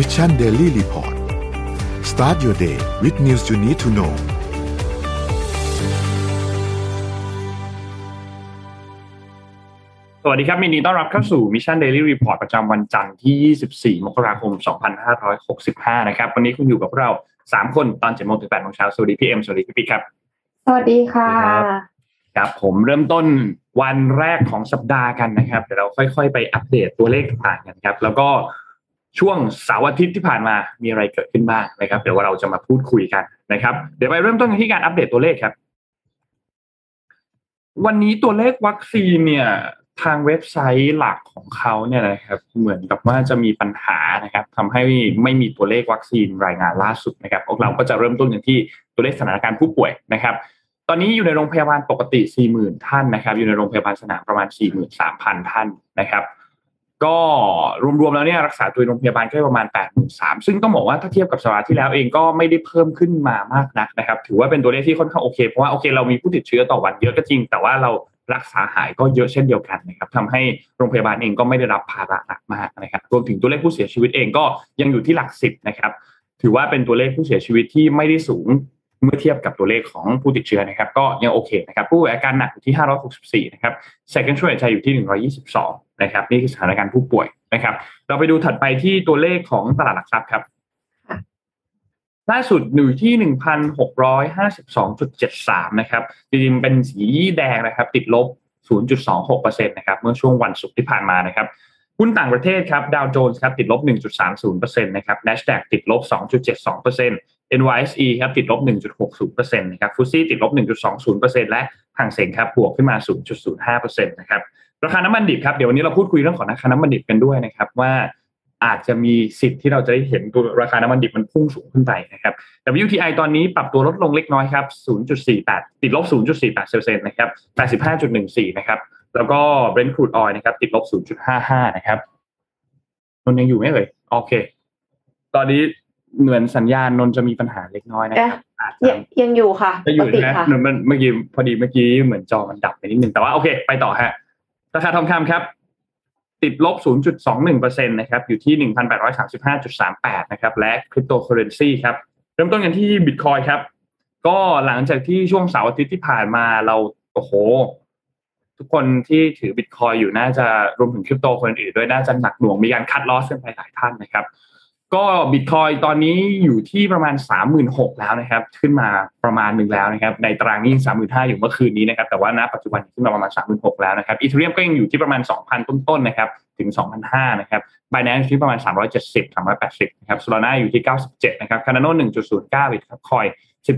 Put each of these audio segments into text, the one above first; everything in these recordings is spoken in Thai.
Mission Daily Report start your day with news you need to know สวัสดีครับยินดีต้อนรับเข้าสู่ Mission Daily Report ประจำวันจันทร์ที่ 24 มกราคม 2565 นะครับ วันนี้คุณอยู่กับเรา 3 คนตอน7โมงถึง8โมงเช้า สวัสดีพี่เอ็ม สวัสดีพี่ปิ๊กครับ สวัสดีค่ะ ครับผมเริ่มต้นวันแรกของสัปดาห์กันนะครับ เดี๋ยวเราค่อยๆ ไปอัปเดตตัวเลขต่างๆกันครับ แล้วก็ ช่วงเสาร์อาทิตย์ที่ผ่านมามีอะไรเกิดขึ้นบ้างนะครับ เดี๋ยวว่าเราจะมาพูดคุยกันนะครับ เดี๋ยวไปเริ่มต้นที่การอัปเดตตัวเลขครับ วันนี้ตัวเลขวัคซีนเนี่ยทางเว็บไซต์หลักของเขาเนี่ยนะครับ เหมือนกับว่าจะมีปัญหานะครับทำให้ไม่มีตัวเลขวัคซีนรายงานล่าสุดนะครับพวกเราก็จะเริ่มต้นกันที่ตัวเลขสถานการณ์ผู้ป่วยนะครับ ตอนนี้อยู่ในโรงพยาบาลปกติ 40,000 ท่านนะครับ อยู่ในโรงพยาบาลสนามประมาณ 43,000 ท่านนะครับ ก็รวมๆแล้วเนี่ยรักษาตัวโรงพยาบาลก็ประมาณ83,000ซึ่งต้องบอกว่าถ้าเทียบกับสัปดาห์ที่แล้วเองก็ไม่ได้เพิ่มขึ้นมามากนักนะครับ ถือว่าเป็นตัวเลขที่ค่อนข้างโอเคเพราะว่าโอเคเรามีผู้ติดเชื้อต่อวันเยอะก็จริง แต่ว่าเรารักษาหายก็เยอะเช่นเดียวกันนะครับทำให้โรงพยาบาลเองก็ไม่ได้รับภาระหนักมากนะครับรวมถึงตัวเลขผู้เสียชีวิตเองก็ยังอยู่ที่หลักสิบนะครับ ถือว่าเป็นตัวเลขผู้เสียชีวิตที่ไม่ได้สูงเมื่อเทียบกับตัวเลขของผู้ติดเชื้อนะครับ ก็ยังโอเคนะครับ ผู้ป่อาการหนักอยู่ที่ 564 นะครับ second ช่วยใจอยู่ที่ 122 นะครับนี่คือสถานการณ์ผู้ป่วยนะครับ เราไปดูถัดไปที่ตัวเลขของตลาดหลักทรัพย์ครับล่าสุดอยู่ที่1,652.73นะครับจริงๆเป็นสีแดงนะครับ ติดลบ0.26%นะครับเมื่อช่วงวันศุกร์ที่ผ่านมานะครับหุ้นต่างประเทศครับดาวโจนส์ครับติดลบ 1.30%นะครับ NASDAQ ติดลบ 2.72% NYSE ครับติดลบ 1.60%นะครับฟุตซี่ติดลบ 1.20%และห่างเสงครับบวกขึ้นมา 0.05%นะครับ ราคาน้ำมันดิบครับเดี๋ยววันนี้เราพูดคุยเรื่องของราคาน้ำมันดิบกันด้วยนะครับ ว่าอาจจะมีสิทธิ์ที่เราจะได้เห็นตัวราคาน้ำมันดิบมันพุ่งสูงขึ้นไปนะครับ WTI ตอนนี้ปรับตัวลดลงเล็กน้อยครับ 0.48 ติดลบ 0.48%นะครับ 85.14 นะครับ แล้วก็ Brent crude oil นะครับ ติดลบ 0.55 นะครับนนยังอยู่ไหมเอ่ยโอเค ตอนนี้เหมือนสัญญาณนนจะมีปัญหาเล็กน้อยนะครับอาจจะยังยังอยู่ค่ะจะอยู่ปกตินะค่ะเมื่อเมื่อกี้พอดีเมื่อกี้เหมือนจอมันดับไปนิดนึงแต่ว่าโอเค ไปต่อฮะ ราคาทองคำครับ ติดลบ 0.21%นะครับอยู่ที่ 1,835.38 นะครับ และคริปโตเคอเรนซีครับ เริ่มต้นกันที่บิตคอยครับ ก็หลังจากที่ช่วงเสาร์อาทิตย์ที่ผ่านมาเราโอ้โห ทุกคนที่ถือบิตคอยอยู่น่าจะรวมถึงคริปโตคนอื่นด้วยน่าจะหนักหน่วงมีการ cut loss กันไปหลายท่านนะครับ ก็บิตคอยตอนนี้อยู่ที่ประมาณ 36,000แล้วนะครับ ขึ้นมาประมาณหนึ่งแล้วนะครับ ในตารางนี้35,000อยู่เมื่อคืนนี้นะครับ แต่ว่าณปัจจุบันขึ้นมาประมาณ36,000แล้วนะครับ Ethereum ก็ยังอยู่ที่ประมาณ 2,000 ต้นๆนะครับ ถึง 2,500 นะครับบ i แ a น c e ที่ประมาณ 370 380 นะครับ Solana อยู่ที่ 97 นะครับ Cardano 1.09บิตครับคอย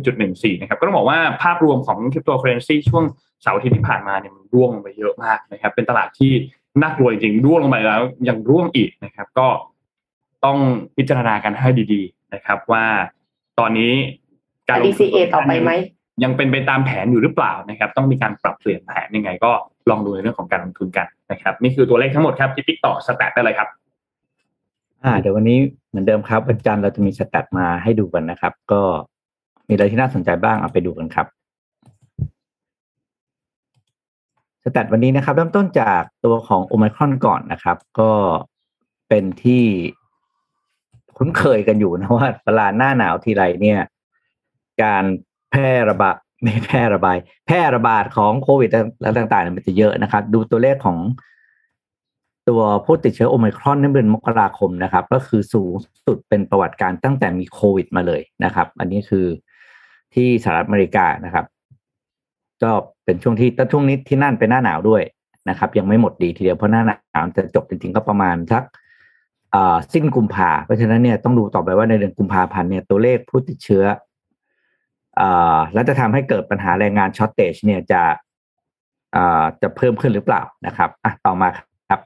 10.14 นะครับ ก็ต้องบอกว่าภาพรวมของคริปโตเคอเรนซีช่วงเสาร์ที่ผ่านมาเนี่ยมันร่วงลงไปเยอะมากนะครับ เป็นตลาดที่น่ากลัวจริงร่วงลงไปแล้วยังร่วงอีกนะครับ ก็ ต้องพิจารณากันให้ดีๆนะครับ ว่าตอนนี้การลงทุน DCA ต่อไปไหมยังเป็นไปตามแผนอยู่หรือเปล่านะครับ ต้องมีการปรับเปลี่ยนแผนยังไง ก็ลองดูในเรื่องของการลงทุนกันนะครับ นี่คือตัวเลขทั้งหมดครับที่ติ๊กต่อสแตทได้เลยครับ อ่า เดี๋ยววันนี้เหมือนเดิมครับวันจันทร์เราจะมีสแตทมาให้ดูกันนะครับ ก็มีอะไรที่น่าสนใจบ้างเอาไปดูกันครับสแตทวันนี้นะครับ เริ่มต้นจากตัวของโอ i ครอนก่อนนะครับ ก็เป็นที่ คุ้นเคยกันอยู่นะว่าเวลาหน้าหนาวทีไรเนี่ย การแพร่ระบาดไม่แพร่ระบาย แพร่ระบาดของโควิดและต่างๆมันจะเยอะนะครับ ดูตัวเลขของตัวผู้ติดเชื้อโอไมครอนในเดือนมกราคมนะครับ ก็คือสูงสุดเป็นประวัติการตั้งแต่มีโควิดมาเลยนะครับ อันนี้คือที่สหรัฐอเมริกานะครับ ก็เป็นช่วงที่แต่ช่วงนี้ที่นั่นเป็นหน้าหนาวด้วยนะครับ ยังไม่หมดดีทีเดียวเพราะหน้าหนาวจะจบจริงๆก็ประมาณสัก สิ้นกุมภาเพราะฉะนั้นเนี่ยต้องดูต่อไปว่าในเดือนกุมภาพันธ์เนี่ยตัวเลขผู้ติดเชื้ออแล้วจะทำให้เกิดปัญหาแรงงานช็อตเตจเนี่ยจะจะเพิ่มขึ้นหรือเปล่านะครับอะต่อมาครับ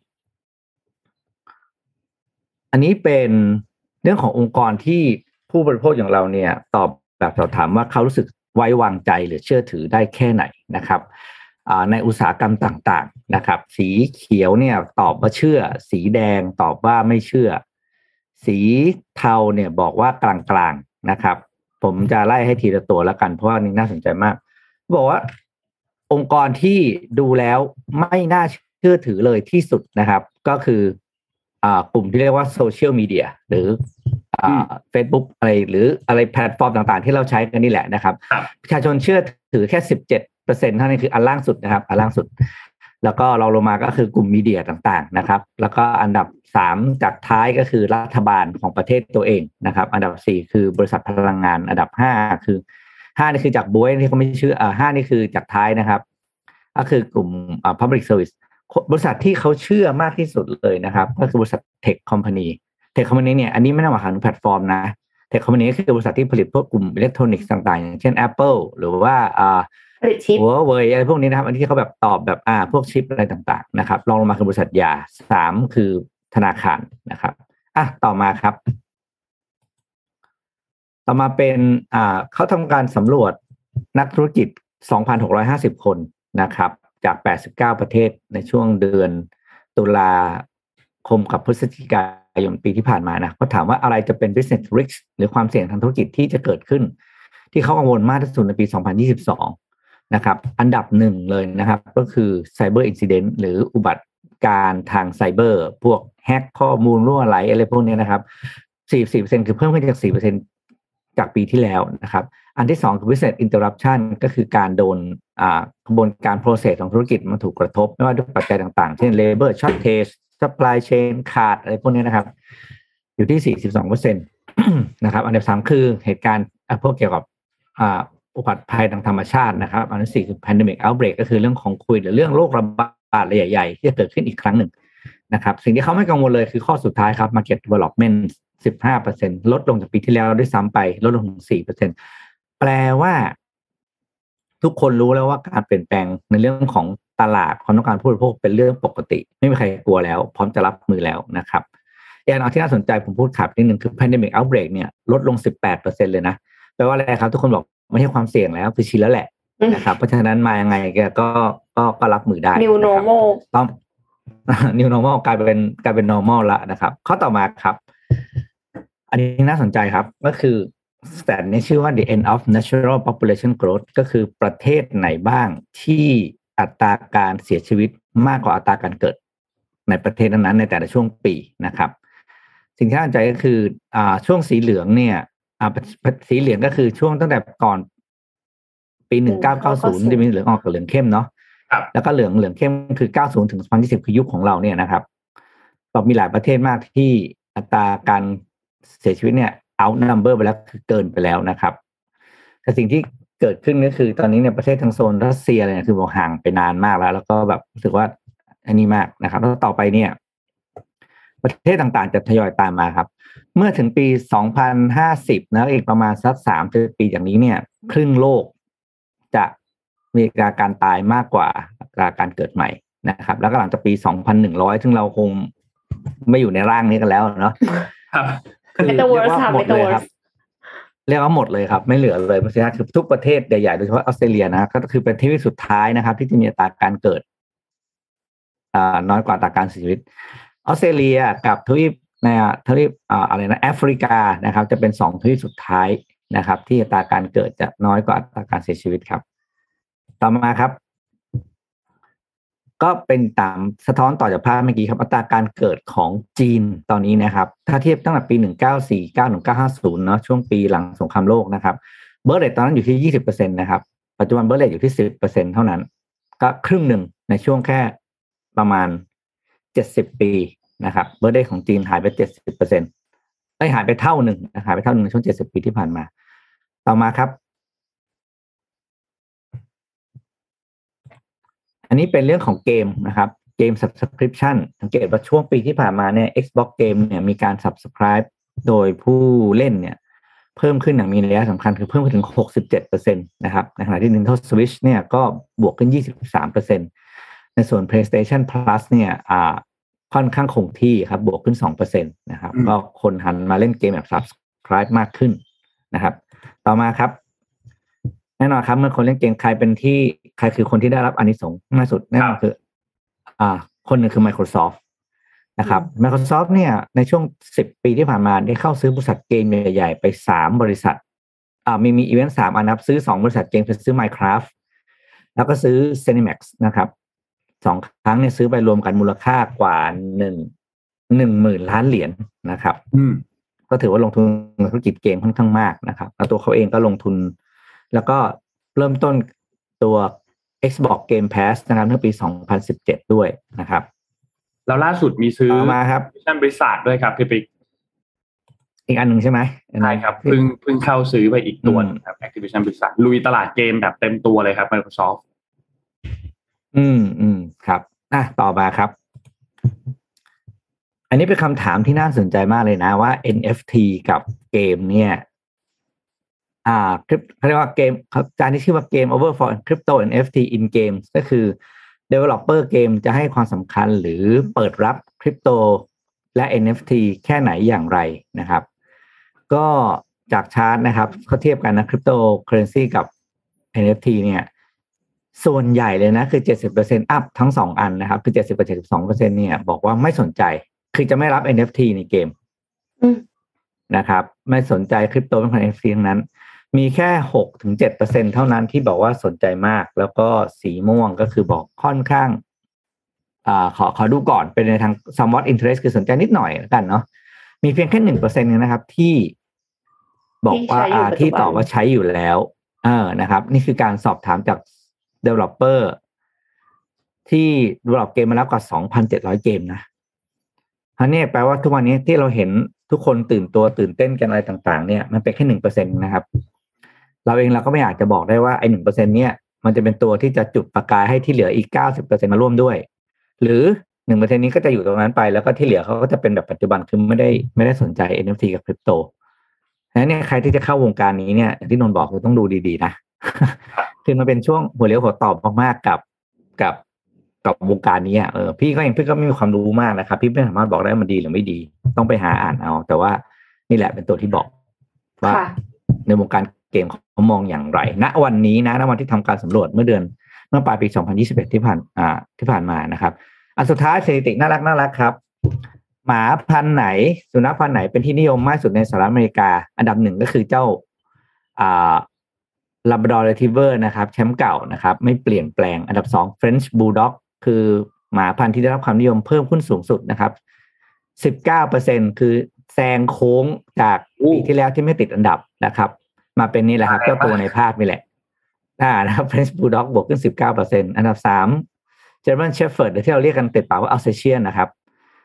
อันนี้เป็นเรื่องขององค์กรที่ผู้บริโภคอย่างเราเนี่ย ตอบแบบสอบถามว่าเขารู้สึกไว้วางใจหรือเชื่อถือได้แค่ไหนนะครับ ในอุตสาหกรรมต่างๆนะครับ สีเขียวเนี่ยตอบว่าเชื่อ สีแดงตอบว่าไม่เชื่อ สีเทาเนี่ยบอกว่ากลางๆนะครับ ผมจะไล่ให้ทีละตัวแล้วกันเพราะว่านี่น่าสนใจมาก บอกว่าองค์กรที่ดูแล้วไม่น่าเชื่อถือเลยที่สุดนะครับ ก็คืออ่ากลุ่มที่เรียกว่า social media หรืออ่าเฟซบุ๊กอะไรหรืออะไรแพลตฟอร์มต่างๆ ที่เราใช้กันนี่แหละนะครับครับประชาชนเชื่อถือแค่สิบเจ็ด เปอร์เซ็นต์เท่านั้นคืออันล่างสุดนะครับ อันล่างสุด แล้วก็เราลงมาก็คือกลุ่ม media ต่างๆนะครับ แล้วก็อันดับสามจากท้ายก็คือรัฐบาลของประเทศตัวเองนะครับ อันดับสี่คือบริษัทพลังงาน อันดับห้าคือห้านี่คือจากบ๊วยที่เขาไม่เชื่ออ่าห้านี่คือจากท้ายนะครับ ก็คือกลุ่มอ่า public service บริษัทที่เขาเชื่อมากที่สุดเลยนะครับ ก็คือบริษัท tech company tech company เนี่ยอันนี้ไม่ได้มาหาแพลตฟอร์มนะ tech company ก็คือบริษัทที่ผลิตพวกกลุ่มอิเล็กทรอนิกส์ต่างๆ อย่างเช่น Apple หรือว่าอ่า ผลิตชิปหัวเว่ยอะไรพวกนี้นะครับ อันที่เขาแบบตอบแบบอ่าพวกชิปอะไรต่างๆนะครับรองลงมาคือบริษัทยาสามคือธนาคารนะครับอะต่อมาครับ ต่อมาเป็นอ่าเขาทำการสำรวจนักธุรกิจ 2,650 คนนะครับ จาก 89 ประเทศในช่วงเดือนตุลาคมกับพฤศจิกายนปีที่ผ่านมานะเขาถามว่าอะไรจะเป็น business risk หรือความเสี่ยงทางธุรกิจที่จะเกิดขึ้น ที่เขากังวลมากที่สุดในปี 2022 นะครับ อันดับหนึ่งเลยนะครับ ก็คือ cyber incident หรืออุบัติการทางไซเบอร์ พวกแฮกข้อมูลรั่วไหลอะไรพวกนี้นะครับ44%คือเพิ่มขึ้นจาก 4%จากปีที่แล้วนะครับ อันที่สองคือ business interruption ก็คือการโดนกระบวนการ process ของธุรกิจมันถูกกระทบ ไม่ว่าด้วยปัจจัยต่างๆ เช่น labor shortage supply chain ขาดอะไรพวกนี้นะครับ อยู่ที่ 42%นะครับ อันดับสามคือเหตุการณ์พวกเกี่ยวกับ อุบัติภัยทางธรรมชาตินะครับอันที่สี่คือ pandemic outbreak ก็คือเรื่องของควิดหรือเรื่องโรคระบาดใหญ่ๆที่จะเกิดขึ้นอีกครั้งหนึ่งนะครับ สิ่งที่เขาไม่กังวลเลยคือข้อสุดท้ายครับ market development 15%ลดลงจากปีที่แล้วด้วยซ้ำไป ลดลงถึง4%แปลว่า ทุกคนรู้แล้วว่าการเปลี่ยนแปลงในเรื่องของตลาดความต้องการผู้บริโภคเป็นเรื่องปกติ ไม่มีใครกลัวแล้ว พร้อมจะรับมือแล้วนะครับอย่างเอาที่น่าสนใจผมพูดขับนิดหนึ่งคือ pandemic outbreak เนี่ยลดลง 18%เลยนะแปลว่าอะไรครับ ทุกคนบอก ไม่ใช่ความเสี่ยงแล้วคือชินแล้วแหละอืมนะครับเพราะฉะนั้นมายังไงแกก็ก็ก็รับมือได้ new นะครับ normal ต้อง new normal กลายเป็นกลายเป็น normal ละนะครับ ข้อต่อมาครับ อันนี้น่าสนใจครับก็คือสแตทนี้ชื่อว่า the end of natural population growth ก็คือประเทศไหนบ้างที่อัตราการเสียชีวิตมากกว่าอัตราการเกิด ในประเทศนั้นๆในแต่ละช่วงปีนะครับ สิ่งที่น่าสนใจก็คืออ่าช่วงสีเหลืองเนี่ย อ่าสีเหลืองก็คือช่วงตั้งแต่ก่อน ปีหนึ่งเก้าเก้าศูนย์จะมีเหลืองออกกับเหลืองเข้มเนาะครับแล้วก็เหลืองเหลืองเข้มคือ90ถึง2020คือยุคของเราเนี่ยนะครับเรามีหลายประเทศมากที่อัตราการเสียชีวิตเนี่ย out number ไปแล้วคือเกินไปแล้วนะครับ แต่สิ่งที่เกิดขึ้นก็คือตอนนี้เนี่ยประเทศทางโซนรัสเซียอะไรเนี่ยคือบอกห่างไปนานมากแล้ว แล้วก็แบบรู้สึกว่าอันนี้มากนะครับ แล้วต่อไปเนี่ย ประเทศต่างๆจะทยอยตามมาครับ เมื่อถึงปี 2050 นะอีกประมาณสักสามปีอย่างนี้เนี่ย ครึ่งโลกจะมีอัตราการตายมากกว่าอัตราการเกิดใหม่นะครับ แล้วก็หลังจากปี 2,100 ซึ่งเราคงไม่อยู่ในร่างนี้กันแล้วเนาะครับคือ Metaverse เรียกว่าค่ะหมดเลยครับ Metaverse เรียกว่าหมดเลยครับ ไม่เหลือเลยเพราะฉะนั้นคือทุกประเทศใหญ่ๆโดยเฉพาะออสเตรเลียนะก็คือเป็นที่สุดท้ายนะครับ ที่จะมีอัตราการเกิดอ่าน้อยกว่าอัตราการเสียชีวิตออสเตรเลียกับทวีป ในทวีปอะไรนะแอฟริกานะครับ จะเป็นสองทวีปสุดท้ายนะครับ ที่อัตราการเกิดจะน้อยกว่าอัตราการเสียชีวิตครับ ต่อมาครับ ก็เป็นตามสะท้อนต่อจากภาพเมื่อกี้ครับ อัตราการเกิดของจีนตอนนี้นะครับ ถ้าเทียบตั้งแต่ปี 1949 1950 เนาะช่วงปีหลังสงครามโลกนะครับเบอร์เรตตอนนั้นอยู่ที่ 20%นะครับ ปัจจุบันเบอร์เรตอยู่ที่ 10%เท่านั้น ก็ครึ่งหนึ่งในช่วงแค่ประมาณ 70 ปี นะครับเบอร์เรตของจีนหายไป70%ไอ้หายไปเท่าหนึ่งหายไปเท่าหนึ่งในช่วง70ปีที่ผ่านมา ต่อมาครับ อันนี้เป็นเรื่องของเกมนะครับ เกม subscription สังเกตว่าช่วงปีที่ผ่านมาเนี่ย Xbox Game เนี่ยมีการ subscribe โดยผู้เล่นเนี่ย เพิ่มขึ้นอย่างมีนัยสำคัญคือเพิ่มขึ้นถึง 67%นะครับในขณะที่ Nintendo Switch เนี่ยก็บวกขึ้น 23%ในส่วน PlayStation Plus เนี่ยอ่า ค่อนข้างคงที่ครับบวกขึ้น2%นะครับอืมก็คนหันมาเล่นเกมแบบ subscribe มากขึ้นนะครับ ต่อมาครับ แน่นอนครับ เมื่อคนเล่นเกมใครเป็นที่ใครคือคนที่ได้รับอานิสงส์มากสุดแน่นอนคือ อ่า คนหนึ่งคือ Microsoft นะครับ Microsoft เนี่ย ในช่วงสิบปีที่ผ่านมาได้เข้าซื้อบริษัทเกมใหญ่ๆ ไปสามบริษัท อ่ามีมีอีเวนต์สามอันนับซื้อสองบริษัทเกมคือซื้อ Minecraft แล้วก็ซื้อ Cinemax นะครับ สองครั้งเนี่ยซื้อไปรวมกันมูลค่ากว่าหนึ่งหนึ่งหมื่นล้านเหรียญนะครับอืมก็ถือว่าลงทุนในธุรกิจเกมค่อนข้างมากนะครับแล้วตัวเขาเองก็ลงทุน แล้วก็เริ่มต้นตัว Xbox Game Pass นะครับเมื่อปี 2017 ด้วยนะครับ แล้วล่าสุดมีซื้อต่อมาครับ Activision บริษัทด้วยครับพี่ปิ๊กอีกอันหนึ่งใช่ไหมใช่ครับเพิ่งเพิ่งเข้าซื้อไปอีกตัวหนึงครับ Activision บริษัทลุยตลาดเกมแบบเต็มตัวเลยครับ Microsoft อืมอืมครับอะต่อมาครับ อันนี้เป็นคำถามที่น่าสนใจมากเลยนะว่า NFT กับเกมเนี่ย อ่าคริปเขาเรียกว่าเกมครับจานที่ชื่อว่าเกม over for crypto NFT in games ก็คือ developer เกมจะให้ความสำคัญหรือเปิดรับคริปโตและ NFT แค่ไหนอย่างไรนะครับ ก็จากชาร์ตนะครับเขาเทียบกันนะคริปโตเคอเรนซีกับ NFT เนี่ย ส่วนใหญ่เลยนะคือ70%อัพทั้งสองอันนะครับ คือ70กับ72%เนี่ยบอกว่าไม่สนใจคือจะไม่รับ NFT ในเกมอืมนะครับ ไม่สนใจคริปโตเป็นของ NFT ทั้งนั้น มีแค่6ถึง7%เท่านั้นที่บอกว่าสนใจมาก แล้วก็สีม่วงก็คือบอกค่อนข้างอ่าขอขอดูก่อนเป็นในทาง somewhat interest คือสนใจนิดหน่อยแล้วกันเนาะมีเพียงแค่หนึ่งเปอร์เซ็นต์นะครับ ที่บอกว่าที่ใช้อยู่อ่าปัจจุบันที่ตอบว่าใช้อยู่แล้ว เออนะครับ นี่คือการสอบถามจาก developer ที่ develop เกมมาแล้วกว่า 2,700 เกมนะอันนี้แปลว่าทุกวันนี้ที่เราเห็นทุกคนตื่นตัวตื่นเต้นกันอะไรต่าง ๆ เนี่ยมันเป็นแค่หนึ่งเปอร์เซ็นตนะครับ เราเองเราก็ไม่อยากจะบอกได้ว่าไอ้หนึ่งเปอร์เซ็นเนี่ย มันจะเป็นตัวที่จะจุดประกายให้ที่เหลืออีกเก้าสิบเปอร์เซ็นมาร่วมด้วย หรือหนึ่งเปอร์เซ็นนี้ก็จะอยู่ตรงนั้นไป แล้วก็ที่เหลือเขาก็จะเป็นแบบปัจจุบันคือไม่ได้ไม่ได้สนใจ NFT กับคริปโตดังนั้นเนี่ยใครที่จะเข้าวงการนี้เนี่ยที่นนท์บอกคือต้องดูดีๆนะ คือมันเป็นช่วงหัวเลี้ยวหัวต่อมากๆกับกับกับวงการนี้อะเออพี่ก็เองพี่ก็ไม่มีความรู้มากนะครับ พี่ไม่สามารถบอกได้ว่ามันดีหรือไม่ดี ต้องไปหาอ่านเอา แต่ว่านี่แหละเป็นตัวที่บอกว่าค่ะในวงการเกมเขามองอย่างไร ณวันนี้นะณวันที่ทำการสำรวจเมื่อเดือนเมื่อปลายปี 2021 ที่ผ่านอ่าที่ผ่านมานะครับ อันสุดท้ายสถิติน่ารักน่ารักครับ หมาพันธุ์ไหน สุนัขพันธุ์ไหนเป็นที่นิยมมากที่สุดในสหรัฐอเมริกา อันดับหนึ่งก็คือเจ้าอ่า Labrador Retriever นะครับแชมป์เก่านะครับไม่เปลี่ยนแปลงอันดับสอง French Bulldog คือหมาพันธุ์ที่ได้รับความนิยมเพิ่มขึ้นสูงสุดนะครับ19%คือแซงโค้งจากปีที่แล้วที่ไม่ติดอันดับนะครับ มาเป็นนี่แหละครับเจ้าตัวในภาพนี่แหละอ่านะครับ French Bulldog บวกขึ้น 19%อันดับสาม German Shepherd หรือที่เราเรียกกันติดปากว่า Alsatian นะครับ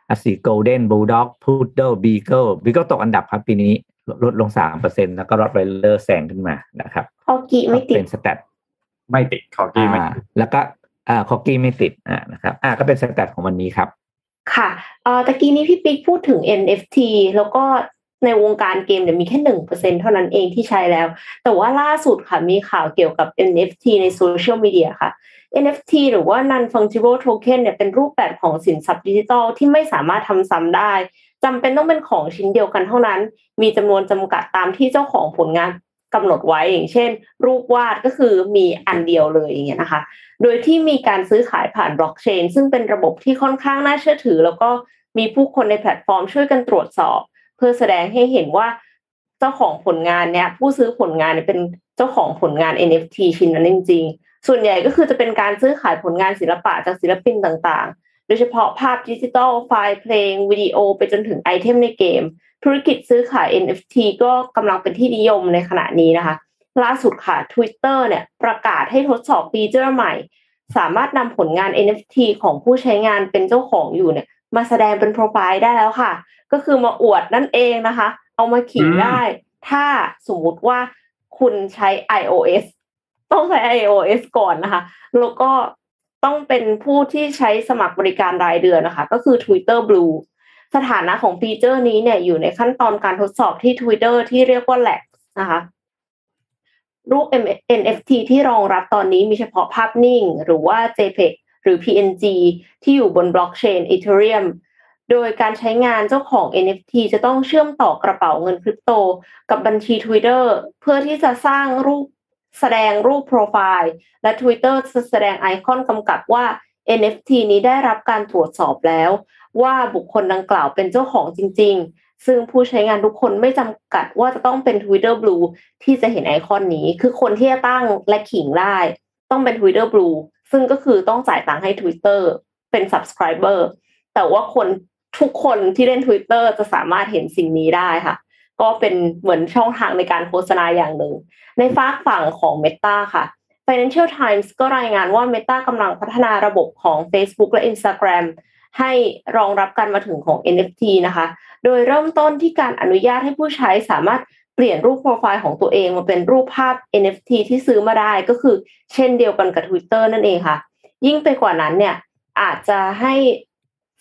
อันสี่ Golden Bulldog Poodle Beagle Beagle ตกอันดับครับปีนี้ ลดลดลง3%แล้วก็ Rottweiler แซงขึ้นมานะครับพอกีไม่ติดเป็นสแตทไม่ติดขอเกมไม่อ่าติดแล้วก็อ่าคอกกี้ไม่ติดอ่านะครับ อ่าก็เป็นสแตทของวันนี้ครับ ค่ะเอ่อตะกี้นี้พี่ปิ๊กพูดถึง NFT แล้วก็ในวงการเกมเนี่ยมีแค่หนึ่งเปอร์เซ็นเท่านั้นเองที่ใช้แล้ว แต่ว่าล่าสุดค่ะมีข่าวเกี่ยวกับ NFT ในโซเชียลมีเดียค่ะ NFT หรือว่า non fungible token เนี่ยเป็นรูปแบบของสินทรัพย์ดิจิทัลที่ไม่สามารถทำซ้ำได้ จำเป็นต้องเป็นของชิ้นเดียวกันเท่านั้น มีจำนวนจำกัดตามที่เจ้าของผลงานกำหนดไว้อย่างเช่น รูปวาดก็คือมีอันเดียวเลยอย่างเงี้ยนะคะ โดยที่มีการซื้อขายผ่านบล็อกเชนซึ่งเป็นระบบที่ค่อนข้างน่าเชื่อถือ แล้วก็มีผู้คนในแพลตฟอร์มช่วยกันตรวจสอบ เพื่อแสดงให้เห็นว่าเจ้าของผลงานเนี่ยผู้ซื้อผลงานเนี่ยเป็นเจ้าของผลงาน NFT ชิ้นนั้นจริง ๆ ส่วนใหญ่ก็คือจะเป็นการซื้อขายผลงานศิลปะจากศิลปินต่างๆ โดยเฉพาะภาพดิจิทัลไฟล์เพลง วิดีโอไปจนถึง item ในเกม ธุรกิจซื้อขาย NFT ก็กำลังเป็นที่นิยมในขณะนี้นะคะ ล่าสุดค่ะ Twitter เนี่ยประกาศให้ทดสอบ feature ใหม่ สามารถนำผลงาน NFT ของผู้ใช้งานเป็นเจ้าของอยู่เนี่ย มาแสดงเป็นโปรไฟล์ได้แล้วค่ะ ก็คือมาอวดนั่นเองนะคะ เอามาขิงอืมได้ ถ้าสมมุติว่าคุณใช้ iOS ต้องใช้ iOS ก่อนนะคะ แล้วก็ ต้องเป็นผู้ที่ใช้สมัครบริการรายเดือนนะคะ ก็คือ Twitter Blue สถานะของฟีเจอร์นี้เนี่ยอยู่ในขั้นตอนการทดสอบที่ Twitter ที่เรียกว่า Lex นะคะรูป NFT ที่รองรับตอนนี้มีเฉพาะภาพนิ่ง หรือว่า JPEG หรือ PNG ที่อยู่บนบล็อกเชน Ethereum โดยการใช้งานเจ้าของ NFT จะต้องเชื่อมต่อกระเป๋าเงินคริปโต กับบัญชี Twitter เพื่อที่จะสร้างรูป แสดงรูปโปรไฟล์ และ Twitter จะแสดงไอคอนกำกับว่า NFT นี้ได้รับการตรวจสอบแล้ว ว่าบุคคลดังกล่าวเป็นเจ้าของจริง ๆ ซึ่งผู้ใช้งานทุกคนไม่จำกัดว่าจะต้องเป็น Twitter Blue ที่จะเห็นไอคอนนี้ คือคนที่จะตั้งและขิงได้ ต้องเป็น Twitter Blue ซึ่งก็คือต้องจ่ายตังค์ให้ Twitter เป็น subscriber แต่ว่าคนทุกคนที่เล่น Twitter จะสามารถเห็นสิ่งนี้ได้ค่ะ ก็เป็นเหมือนช่องทางในการโฆษณาอย่างหนึ่ง ในฝากฝั่งของ Meta ค่ะ Financial Times ก็รายงานว่า Meta กำลังพัฒนาระบบของ Facebook และ Instagram ให้รองรับการมาถึงของ NFT นะคะ โดยเริ่มต้นที่การอนุญาตให้ผู้ใช้สามารถเปลี่ยนรูปโปรไฟล์ของตัวเองมาเป็นรูปภาพ NFT ที่ซื้อมาได้ก็คือเช่นเดียวกันกับ Twitter นั่นเองค่ะ ยิ่งไปกว่านั้นเนี่ยอาจจะให้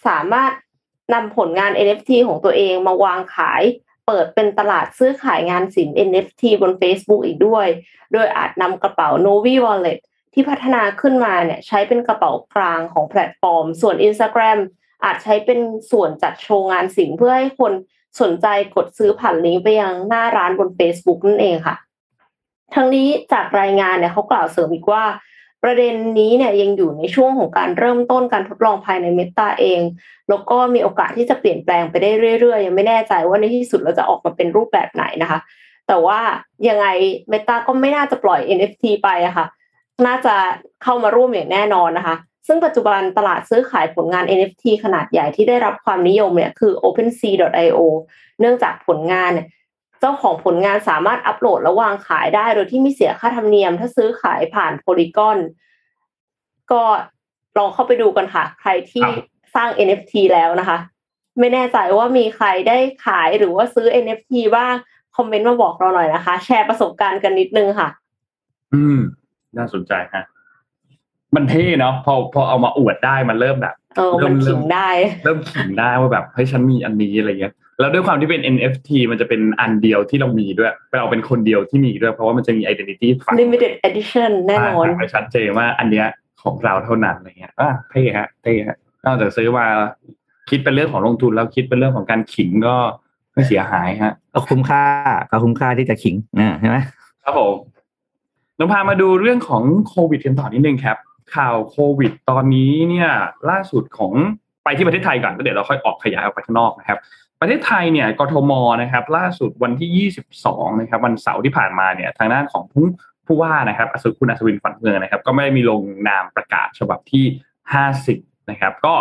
สามารถนำผลงาน NFT ของตัวเองมาวางขาย เปิดเป็นตลาดซื้อขายงานศิลป์ NFT บน Facebook อีกด้วย โดยอาจนำกระเป๋า Novi Wallet ที่พัฒนาขึ้นมาเนี่ยใช้เป็นกระเป๋ากลางของแพลตฟอร์ม ส่วน Instagram อาจใช้เป็นส่วนจัดโชว์งานศิลป์เพื่อให้คนสนใจกดซื้อผ่านลิงก์ไปยังหน้าร้านบน Facebook นั่นเองค่ะ ทั้งนี้จากรายงานเนี่ยเขากล่าวเสริมอีกว่า ประเด็นนี้เนี่ยยังอยู่ในช่วงของการเริ่มต้นการทดลองภายในเมตาเอง แล้วก็มีโอกาสที่จะเปลี่ยนแปลงไปได้เรื่อยๆ ยังไม่แน่ใจว่าในที่สุดเราจะออกมาเป็นรูปแบบไหนนะคะ แต่ว่ายังไงเมตาก็ไม่น่าจะปล่อย NFT ไปอะคะ่ะ น่าจะเข้ามาร่วมอย่างแน่นอนนะคะ ซึ่งปัจจุบันตลาดซื้อขายผลงาน NFT ขนาดใหญ่ที่ได้รับความนิยมเนี่ยคือ OpenSea.io เนื่องจากผลงานเนี่ย จ้าของผลงานสามารถอัปโหลดและวางขายได้ โดยที่ไม่เสียค่าธรรมเนียม ถ้าซื้อขายผ่านโพลีกอนก็ลองเข้าไปดูกันค่ะ ใครที่สร้าง NFT แล้วนะคะ ไม่แน่ใจว่ามีใครได้ขายหรือว่าซื้อ NFT บ้างคอมเมนต์มาบอกเราหน่อยนะคะ แชร์ประสบการณ์กันนิดนึงค่ะ อืม น่าสนใจฮะ มันเท่เนาะพอพอเอามาอวดได้มันเริ่มแบบเออมันขิงได้ เริ่มขิงได้ว่าแบบเฮ้ยฉันมีอันนี้อะไรเงี้ยแล้วด้วยความที่เป็น NFT มันจะเป็นอันเดียวที่เรามีด้วยเราเป็นคนเดียวที่มีด้วย เพราะว่ามันจะมี identity ฝัง limited edition แน่นอนไปชัดเจนว่าอันเนี้ยของเราเท่านั้นอะไรเงี้ยอะเท่ฮะเท่ฮะนอกจากซื้อมาคิดเป็นเรื่องของลงทุนแล้วคิดเป็นเรื่องของการขิงก็ไม่เสียหายฮะก็คุ้มค่าก็คุ้มค่าที่จะขิงนะใช่ไหมครับผมเราพามาดูเรื่องของโควิดกันต่อนิดนึงครับ ข่าวโควิด ตอนนี้เนี่ยล่าสุดของไปที่ประเทศไทยก่อนแล้วเดี๋ยวเราค่อยออกขยายออกไปข้างนอกนะครับ ประเทศไทยเนี่ยกทมนะครับ ล่าสุดวันที่ 22 นะครับ วันเสาร์ที่ผ่านมาเนี่ยทางด้านของผู้ผู้ว่านะครับอสุคุณอัศวินขวัญเมืองนะครับ ก็ไม่ได้มีลงนามประกาศฉบับที่ 50 นะครับ ก็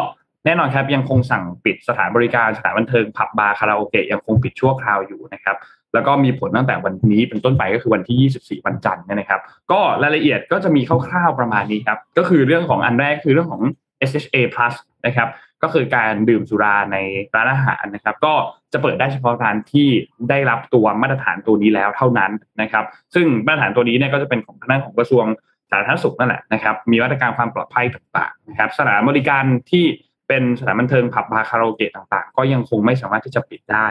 แน่นอนครับยังคงสั่งปิดสถานบริการสถานบันเทิงผับบาร์คาราโอเกะยังคงปิดชั่วคราวอยู่นะครับ แล้วก็มีผลตั้งแต่วันนี้เป็นต้นไปก็คือวันที่ 24 วันจันทร์นะครับ ก็รายละเอียดก็จะมีคร่าวๆประมาณนี้ครับก็คือเรื่องของอันแรกคือเรื่องของ SHA plus นะครับก็คือการดื่มสุราในร้านอาหารนะครับ ก็จะเปิดได้เฉพาะร้านที่ได้รับตัวมาตรฐานตัวนี้แล้วเท่านั้นนะครับ ซึ่งมาตรฐานตัวนี้เนี่ยก็จะเป็นของทางด้านของกระทรวงสาธารณสุขนั่นแหละนะครับ มีมาตรการความปลอดภัยต่างๆนะครับสถานบริการที่เป็นสถานบันเทิงผับบาร์คาราโอเกะต่างๆ ก็ยังคงไม่สามารถที่จะปิดได้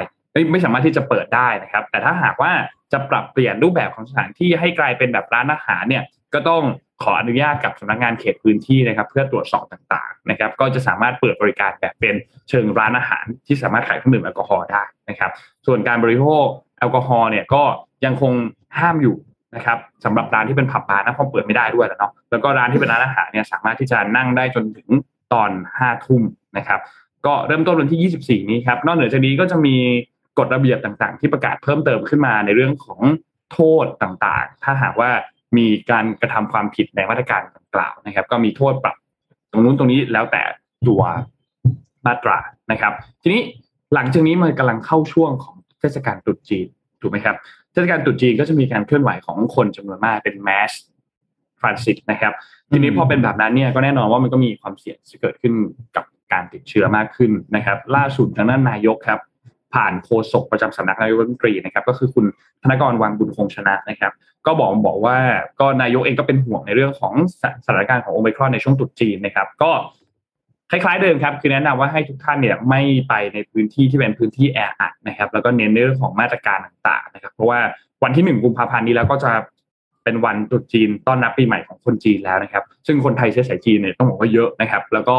ไม่สามารถที่จะเปิดได้นะครับ แต่ถ้าหากว่าจะปรับเปลี่ยนรูปแบบของสถานที่ให้กลายเป็นแบบร้านอาหารเนี่ยก็ต้องขออนุญาตกับสำนักงานเขตพื้นที่นะครับ เพื่อตรวจสอบต่างๆนะครับ ก็จะสามารถเปิดบริการแบบเป็นเชิงร้านอาหารที่สามารถขายเครื่องดื่มแอลกอฮอล์ได้นะครับ ส่วนการบริโภคแอลกอฮอล์เนี่ยก็ยังคงห้ามอยู่นะครับสำหรับร้านที่เป็นผับบาร์นะเพราะเปิดไม่ได้ด้วยแล้วเนาะแล้วก็ร้านที่เป็นร้านอาหารเนี่ยสามารถที่จะนั่งได้จนถึงตอนห้าทุ่มนะครับ ก็เริ่มต้นวันที่ 24 นี้ครับนอกเหนือจากนี้ก็จะมี กฎระเบียบต่างๆ ที่ประกาศเพิ่มเติมขึ้นมาในเรื่องของโทษต่างๆ ถ้าหากว่ามีการกระทำความผิดในมาตรการดังกล่าวนะครับ ก็มีโทษปรับตรงนู้นตรงนี้แล้วแต่ตัวมาตรานะครับ ทีนี้หลังจากนี้มันกำลังเข้าช่วงของเทศกาลตรุษจีนถูกไหมครับเทศกาลตรุษจีนก็จะมีการเคลื่อนไหวของคนจำนวนมากเป็นแมสฟรานซิสนะครับ ทีนี้พอเป็นแบบนั้นเนี่ยก็แน่นอนว่ามันก็มีความเสี่ยงที่เกิดขึ้นกับการติดเชื้อมากขึ้นนะครับ ล่าสุดทางด้านนายกครับ ผ่านโฆษกประจำสำนักนายกรัฐมนตรีนะครับ ก็คือคุณธนกรวังบุญคงชนะนะครับ ก็บอกบอกว่าก็นายกเองก็เป็นห่วงในเรื่องของสถานการณ์ของโอมิครอนในช่วงตรุษจีนนะครับ ก็คล้ายๆเดิมครับ คือแนะนำว่าให้ทุกท่านเนี่ยไม่ไปในพื้นที่ที่เป็นพื้นที่แออัดนะครับ แล้วก็เน้นในเรื่องของมาตรการต่างๆนะครับ เพราะว่าวันที่หนึ่งกุมภาพันธ์นี้แล้วก็จะเป็นวันตรุษจีนต้อนรับปีใหม่ของคนจีนแล้วนะครับ ซึ่งคนไทยเชื้อสายจีนเนี่ยต้องบอกว่าเยอะนะครับ แล้วก็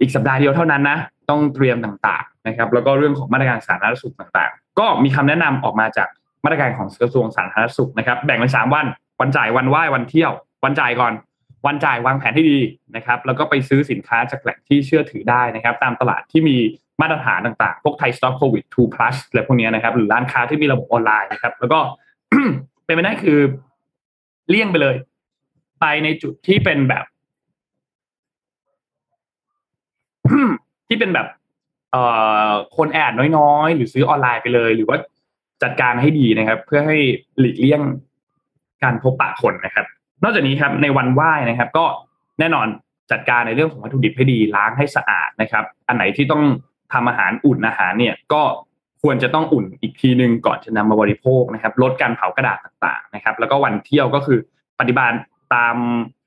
อีกสัปดาห์เดียวเท่านั้นนะ ต้องเตรียมต่าง นะครับแล้วก็เรื่องของมาตรการสาธารณสุขต่างๆ ก็มีคำแนะนำออกมาจากมาตรการของกระทรวงสาธารณสุขนะครับแบ่งเป็นสามวันวันจ่ายวันไหว้วันเที่ยว วันจ่ายก่อน วันจ่ายวางแผนให้ดีนะครับแล้วก็ไปซื้อสินค้าจากแหล่งที่เชื่อถือได้นะครับ ตามตลาดที่มีมาตรฐานต่างๆ พวกไทยสต็อกโควิด2 plus อะไรพวกนี้นะครับ หรือร้านค้าที่มีระบบออนไลน์นะครับ แล้วก็เป็นไปได้คือ เลี่ยงไปเลย ไปในจุดที่เป็นแบบ ที่เป็นแบบ เอ่อคนแอดน้อยๆ หรือซื้อออนไลน์ไปเลย หรือว่าจัดการให้ดีนะครับ เพื่อให้หลีกเลี่ยงการพบปะคนนะครับ นอกจากนี้ครับในวันไหว้นะครับ ก็แน่นอนจัดการในเรื่องของวัตถุดิบให้ดีล้างให้สะอาดนะครับ อันไหนที่ต้องทำอาหารอุ่นอาหารเนี่ยก็ควรจะต้องอุ่นอีกทีหนึ่งก่อนจะนำมาบริโภคนะครับ ลดการเผากระดาษต่างๆนะครับ แล้วก็วันเที่ยวก็คือปฏิบัติตาม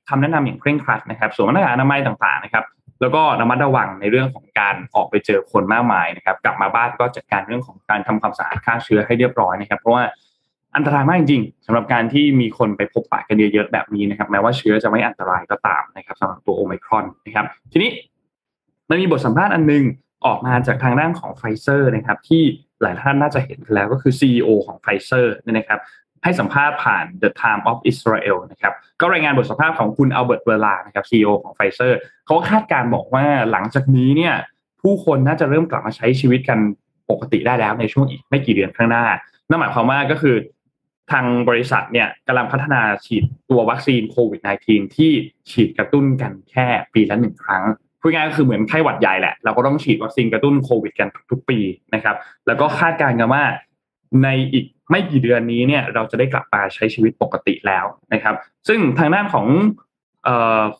คำแนะนำอย่างเคร่งครัดนะครับสวมหน้ากากอนามัยต่างๆนะครับ แล้วก็ระมัดระวังในเรื่องของการออกไปเจอคนมากมายนะครับ กลับมาบ้านก็จัดการเรื่องของการทำความสะอาดฆ่าเชื้อให้เรียบร้อยนะครับ เพราะว่าอันตรายมากจริงๆสำหรับการที่มีคนไปพบปะกันเยอะๆแบบนี้นะครับ แม้ว่าเชื้อจะไม่อันตรายก็ตามนะครับสำหรับตัวโอไมครอนนะครับ ทีนี้มันมีบทสัมภาษณ์อันนึงออกมาจากทางด้านของไฟเซอร์นะครับ ที่หลายท่านน่าจะเห็นแล้วก็คือ CEO ของไฟเซอร์นะครับ ให้สัมภาษณ์ผ่าน The Time of Israel นะครับ ก็รายงานบทสัมภาษณ์ของคุณ Albert Bourla นะครับ CEO ของไฟเซอร์เขาคาดการณ์บอกว่าหลังจากนี้เนี่ย ผู้คนน่าจะเริ่มกลับมาใช้ชีวิตกันปกติได้แล้วในช่วงอีกไม่กี่เดือนข้างหน้า นั่นหมายความว่าก็คือทางบริษัทเนี่ยกำลังพัฒนาฉีดตัววัคซีนโควิด -19 ที่ฉีดกระตุ้นกันแค่ปีละหนึ่งครั้งพูดง่ายก็คือเหมือนไข้หวัดใหญ่แหละ เราก็ต้องฉีดวัคซีนกระตุ้นโควิดกันทุกๆปีนะครับ แล้วก็คาดการณ์กันว่าในอีก ไม่กี่เดือนนี้เนี่ยเราจะได้กลับมาใช้ชีวิตปกติแล้วนะครับ ซึ่งทางด้านของ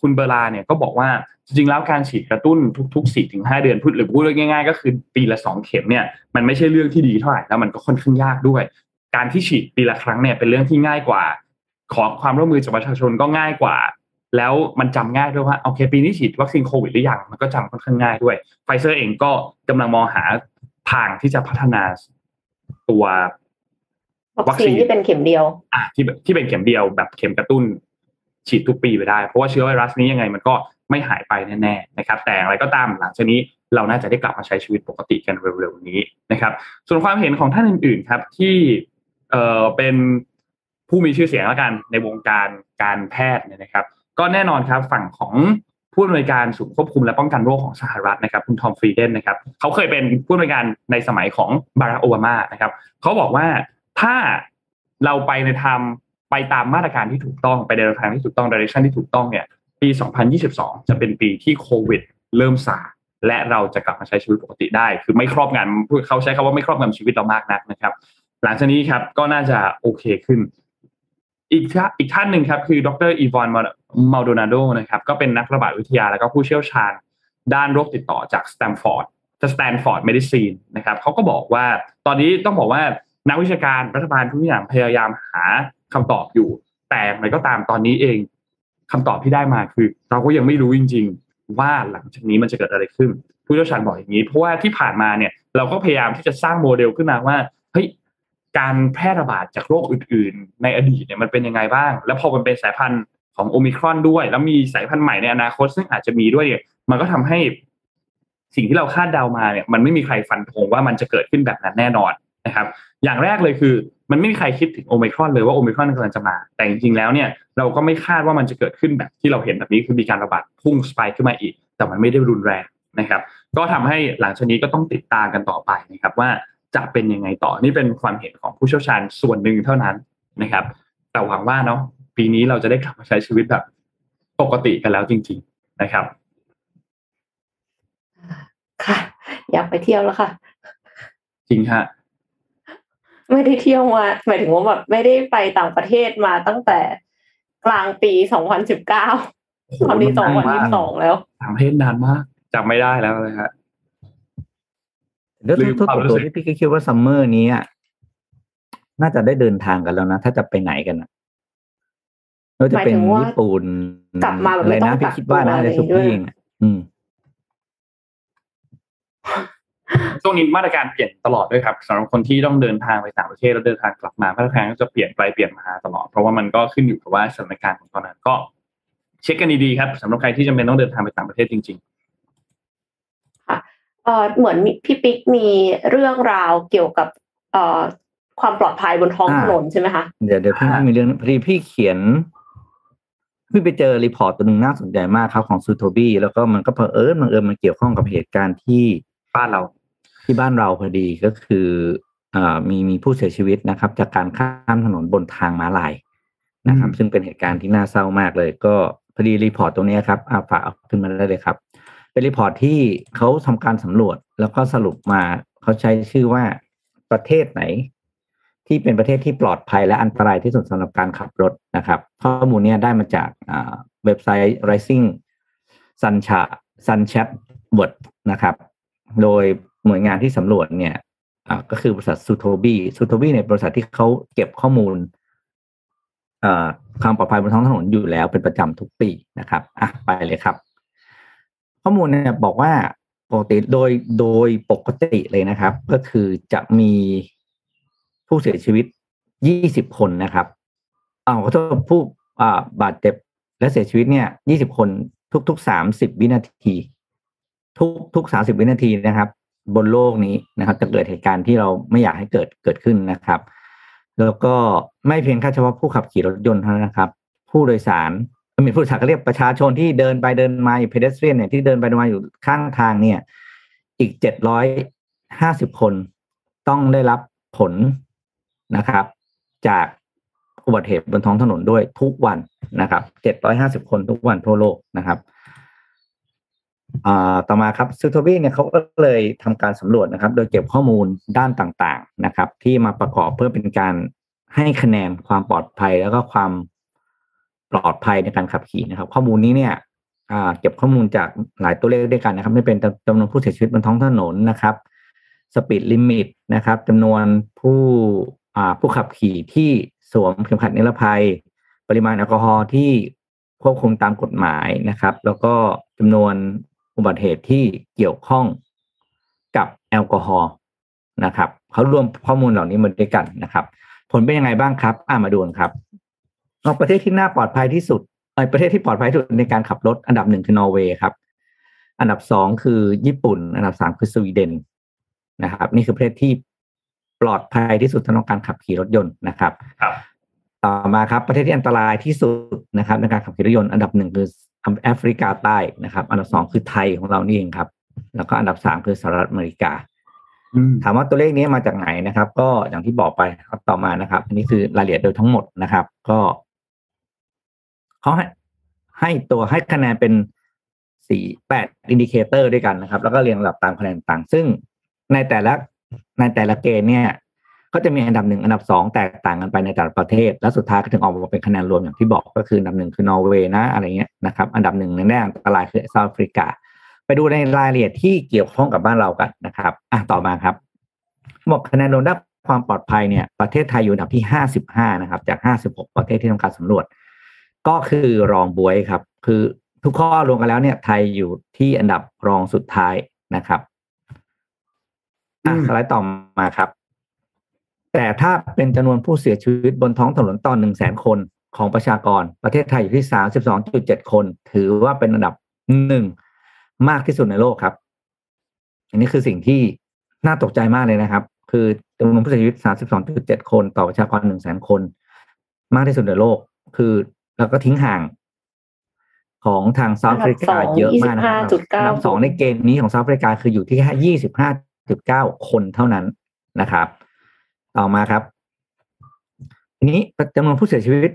คุณเบอร์ลาเนี่ยก็บอกว่าจริงๆแล้วการฉีดกระตุ้นทุกๆ4ี่ถึงหเดือนพูดหรือพูดง่ายๆ ก็คือปีละสองเข็มเนี่ยมันไม่ใช่เรื่องที่ดีเท่าไหร่แล้วมันก็ค่อนข้างยากด้วย การที่ฉีดปีละครั้งเนี่ยเป็นเรื่องที่ง่ายกว่า ขอความร่วมมือจากประชาชนก็ง่ายกว่า แล้วมันจำง่ายด้วยว่าโอเคปีนี้ฉีดวัคซีนโควิดหรือยังมันก็จำค่อนข้างง่ายด้วยไฟเซอร์เองก็กำลังมองหาทางที่จะพัฒนาตัว วัคซีนที่เป็นเข็มเดียว อะที่ที่เป็นเข็มเดียวแบบเข็มกระตุ้น ฉีดทุกปีไปได้ เพราะว่าเชื้อไวรัสนี้ยังไงมันก็ไม่หายไปแน่ๆนะครับ แต่อะไรก็ตามหลังจากนี้เราน่าจะได้กลับมาใช้ชีวิตปกติกันเร็วๆนี้นะครับ ส่วนความเห็นของท่านอื่นๆครับที่เอ่อเป็นผู้มีชื่อเสียงแล้วกันในวงการการแพทย์เนี่ยนะครับ ก็แน่นอนครับฝั่งของผู้อำนวยการศูนย์ควบคุมและป้องกันโรคของสหรัฐนะครับ คุณทอมฟรีเดนนะครับเขาเคยเป็นผู้อำนวยการในสมัยของบารักโอบามานะครับเขาบอกว่า ถ้าเราไปในทำไปตามมาตรการที่ถูกต้องไปในทางที่ถูกต้องดิเรกชันที่ถูกต้องเนี่ย ปี 2022 จะเป็นปีที่โควิด เริ่มซาและเราจะกลับมาใช้ชีวิตปกติได้ คือไม่ครอบงำเขาใช้คำว่าไม่ครอบงำชีวิตเรามากนักนะครับ หลังจากนี้ครับก็น่าจะโอเคขึ้น อีกอีกท่านหนึ่งครับ คือดร. Yvonne Maldonado นะครับ ก็เป็นนักระบาดวิทยาแล้วก็ผู้เชี่ยวชาญ ด้านโรคติดต่อจาก Stanford Stanford Medicine นะครับเขาก็บอกว่าตอนนี้ต้องบอกว่า นักวิชาการรัฐบาลทุกอย่างพยายามหาคำตอบอยู่ แต่มันก็ตามตอนนี้เองคำตอบที่ได้มาคือ เราก็ยังไม่รู้จริง ๆ ว่าหลังจากนี้มันจะเกิดอะไรขึ้น ผู้เชี่ยวชาญบอกอย่างนี้ เพราะว่าที่ผ่านมาเนี่ยเราก็พยายามที่จะสร้างโมเดลขึ้นมาว่าเฮ้ยการแพร่ระบาดจากโรคอื่น ๆ ในอดีตเนี่ยมันเป็นยังไงบ้าง แล้วพอมันเป็นสายพันธุ์ของโอมิครอนด้วย แล้วมีสายพันธุ์ใหม่ในอนาคตซึ่งอาจจะมีด้วยเนี่ยมันก็ทำให้สิ่งที่เราคาดเดามาเนี่ยมันไม่มีใครฟันธงว่ามันจะเกิดขึ้นแบบนั้นแน่นอน นะครับ อย่างแรกเลยคือ มันไม่มีใครคิดถึงโอมิครอนเลยว่าโอมิครอนกำลังจะมา แต่จริงๆแล้วเนี่ยเราก็ไม่คาดว่ามันจะเกิดขึ้นแบบที่เราเห็นแบบนี้คือมีการระบาดพุ่งสไปค์ขึ้นมาอีก แต่มันไม่ได้รุนแรงนะครับ ก็ทำให้หลังจากนี้ก็ต้องติดตามกันต่อไปนะครับว่าจะเป็นยังไงต่อนี่เป็นความเห็นของผู้เชี่ยวชาญส่วนหนึ่งเท่านั้นนะครับ แต่หวังว่าเนาะปีนี้เราจะได้กลับมาใช้ชีวิตแบบปกติกันแล้วจริง ๆนะครับค่ะ อยากไปเที่ยวแล้วค่ะ จริงฮะ ไม่ได้เที่ยวมาหมายถึงว่าแบบไม่ได้ไปต่างประเทศมาตั้งแต่กลางปีสองพันสิบเก้าตอนนี้สองพันยี่สิบสองแล้วต่างประเทศนานมากจำไม่ได้แล้วเลยฮะแล้วลืมทุกความรู้ตัวสึกที่พี่ก็คิดว่าซัมเมอร์นี้อะน่าจะได้เดินทางกันแล้วนะ ถ้าจะไปไหนกันอะไม่ว่าจะเป็นหมายถึงว่าญี่ปุ่นกลับมาแบบอะไรไม่ต้องนะพี่กักคิดว่านะตัวในสุอะไรด้วยพี่เองอะอืม ช่วงนี้มาตรการเปลี่ยนตลอดด้วยครับสำหรับคนที่ต้องเดินทางไปต่างประเทศแล้วเดินทางกลับมามาตรการก็จะเปลี่ยนไปเปลี่ยนมาตลอด เพราะว่ามันก็ขึ้นอยู่กับว่าสถานการณ์ของตอนนั้นก็ เช็คกันดีๆครับสำหรับใครที่จำเป็นต้องเดินทางไปต่างประเทศจริงเออเหมือนมีพี่ปิ๊กมีเรื่องราวเกี่ยวกับเอ่อความปลอดภัยบนท้องอ่าถนนใช่ไหมคะเดี๋ยวเดี๋ยวพี่อ่ามีมีเรื่องพอดีพี่เขียนพี่ไปเจอ report ตัวหนึ่งน่าสนใจมากครับของ Zutobi แล้วก็มันก็เผอิญบังเอิญมันเกี่ยวข้องกับเหตุการณ์ที่ๆบ้านเรา ที่บ้านเราพอดีก็คือเอ่อมีมีผู้เสียชีวิตนะครับ จากการข้ามถนนบนทางม้าลายนะครับอืมซึ่งเป็นเหตุการณ์ที่น่าเศร้ามากเลย ก็พอดี report ตรงนี้ครับอาฝากเอาขึ้นมาได้เลยครับเป็น report ที่เขาทำการสำรวจแล้วก็สรุปมาเขาใช้ชื่อว่าประเทศไหน ที่เป็นประเทศที่ปลอดภัยและอันตรายที่สุดสำหรับการขับรถนะครับ ข้อมูลเนี้ยได้มาจากเว็บไซต์ Rising Sun Chat Sun Chat Word นะครับ โดยหน่วยงานที่สำรวจเนี่ยก็คือบริษัทซูโทบีซูโทบีเนี่ยบริษัทที่เขาเก็บข้อมูลความปลอดภัยบนท้องถนนอยู่แล้วเป็นประจำทุกปีนะครับอะไปเลยครับ ข้อมูลเนี่ยบอกว่าปกติโดยโดยปกติเลยนะครับ ก็คือจะมีผู้เสียชีวิตยี่สิบคนนะครับเอาขอโทษผู้บาดเจ็บและเสียชีวิตเนี่ยยี่สิบคนทุกๆสามสิบวินาที ทุกทุกสามสิบวินาทีนะครับ บนโลกนี้นะครับ จะเกิดเหตุการณ์ที่เราไม่อยากให้เกิดเกิดขึ้นนะครับ แล้วก็ไม่เพียงแค่เฉพาะผู้ขับขี่รถยนต์เท่านั้นนะครับ ผู้โดยสารมีผู้โดยสารก็เรียกประชาชนที่เดินไปเดินมาอยู่เพเดสเตรียนเนี่ยที่เดินไปเดินมาอยู่ข้างทางเนี่ย อีกเจ็ดร้อยห้าสิบคนต้องได้รับผลนะครับ จากอุบัติเหตุบนท้องถนนด้วยทุกวันนะครับเจ็ดร้อยห้าสิบคนทุกวันทั่วโลกนะครับ ต่อมาครับซูโทบีเนี่ยเขาก็เลยทำการสำรวจนะครับ โดยเก็บข้อมูลด้านต่างๆนะครับ ที่มาประกอบเพื่อเป็นการให้คะแนนความปลอดภัยแล้วก็ความปลอดภัยในการขับขี่นะครับ ข้อมูลนี้เนี่ยเก็บข้อมูลจากหลายตัวเลขด้วยกันนะครับไม่ว่าเป็นจำนวนผู้เสียชีวิตบนท้องถนนนะครับ speed limit นะครับจำนวนผู้ผู้ขับขี่ที่สวมเข็มขัดนิรภัย ปริมาณแอลกอฮอล์ที่ควบคุมตามกฎหมายนะครับ แล้วก็จำนวน อุบัติเหตุที่เกี่ยวข้องกับแอลกอฮอล์นะครับเขารวมข้อมูลเหล่านี้มาด้วยกันนะครับ ผลเป็นยังไงบ้างครับ อ่ามาดูครับประเทศที่น่าปลอดภัยที่สุดประเทศที่ปลอดภัยที่สุดในการขับรถอันดับหนึ่งคือนอร์เวย์ครับ อันดับสองคือญี่ปุ่น อันดับสามคือสวีเดนนะครับ นี่คือประเทศที่ปลอดภัยที่สุดสำหรับการขับขี่รถยนต์นะครับครับต่อมาครับประเทศที่อันตรายที่สุดนะครับในการขับขี่รถยนต์อันดับหนึ่งคือ แอฟริกาใต้นะครับ อันดับสองคือไทยของเรานี่เองครับ แล้วก็อันดับสามคือสหรัฐอเมริกาถามว่าตัวเลขนี้มาจากไหนนะครับ ก็อย่างที่บอกไปครับต่อมานะครับ อันนี้คือรายละเอียดโดยทั้งหมดนะครับ ก็เขาให้ให้ตัวให้คะแนนเป็นสี่แปด indicator ด้วยกันนะครับ แล้วก็เรียงลำดับตามคะแนนต่าง ซึ่งในแต่ละในแต่ละเกณฑ์เนี่ย ก็จะมีอันดับหนึ่งอันดับสองแตกต่างกันไปในแต่ละประเทศ แล้วสุดท้ายก็ถึงออกมาเป็นคะแนนรวมอย่างที่บอกก็คืออันดับหนึ่งคือนอร์เวย์นะอะไรเงี้ยนะครับอันดับหนึ่งในแง่อันตรายคือเซาท์แอฟริกา ไปดูในรายละเอียดที่เกี่ยวข้องกับบ้านเรากันนะครับอะต่อมาครับบอกคะแนนรวมด้านความปลอดภัยเนี่ยประเทศไทยอยู่อันดับที่ห้าสิบห้านะครับ จากห้าสิบหกประเทศที่ทำการสำรวจ ก็คือรองบวยครับ คือทุกข้อรวมกันแล้วเนี่ย ไทยอยู่ที่อันดับรองสุดท้ายนะครับอะสไลด์ต่อมาครับ แต่ถ้าเป็นจำนวนผู้เสียชีวิตบนท้องถนนต่อหนึ่งแสนคนของประชากรประเทศไทยอยู่ที่สามสิบสองจุดเจ็ดคน ถือว่าเป็นอันดับหนึ่งมากที่สุดในโลกครับ อันนี้คือสิ่งที่น่าตกใจมากเลยนะครับ คือจำนวนผู้เสียชีวิตสามสิบสองจุดเจ็ดคนต่อประชากรหนึ่งแสนคน มากที่สุดในโลก คือแล้วก็ทิ้งห่างของทางเซาท์แอฟริกาเยอะมากนะครับอันดับสองในเกณฑ์นี้ของเซาท์แอฟริกาคืออยู่ที่แค่ยี่สิบห้าจุดเก้าคนเท่านั้นนะครับ ต่อมาครับทีนี้จำนวนผู้เสียชีวิต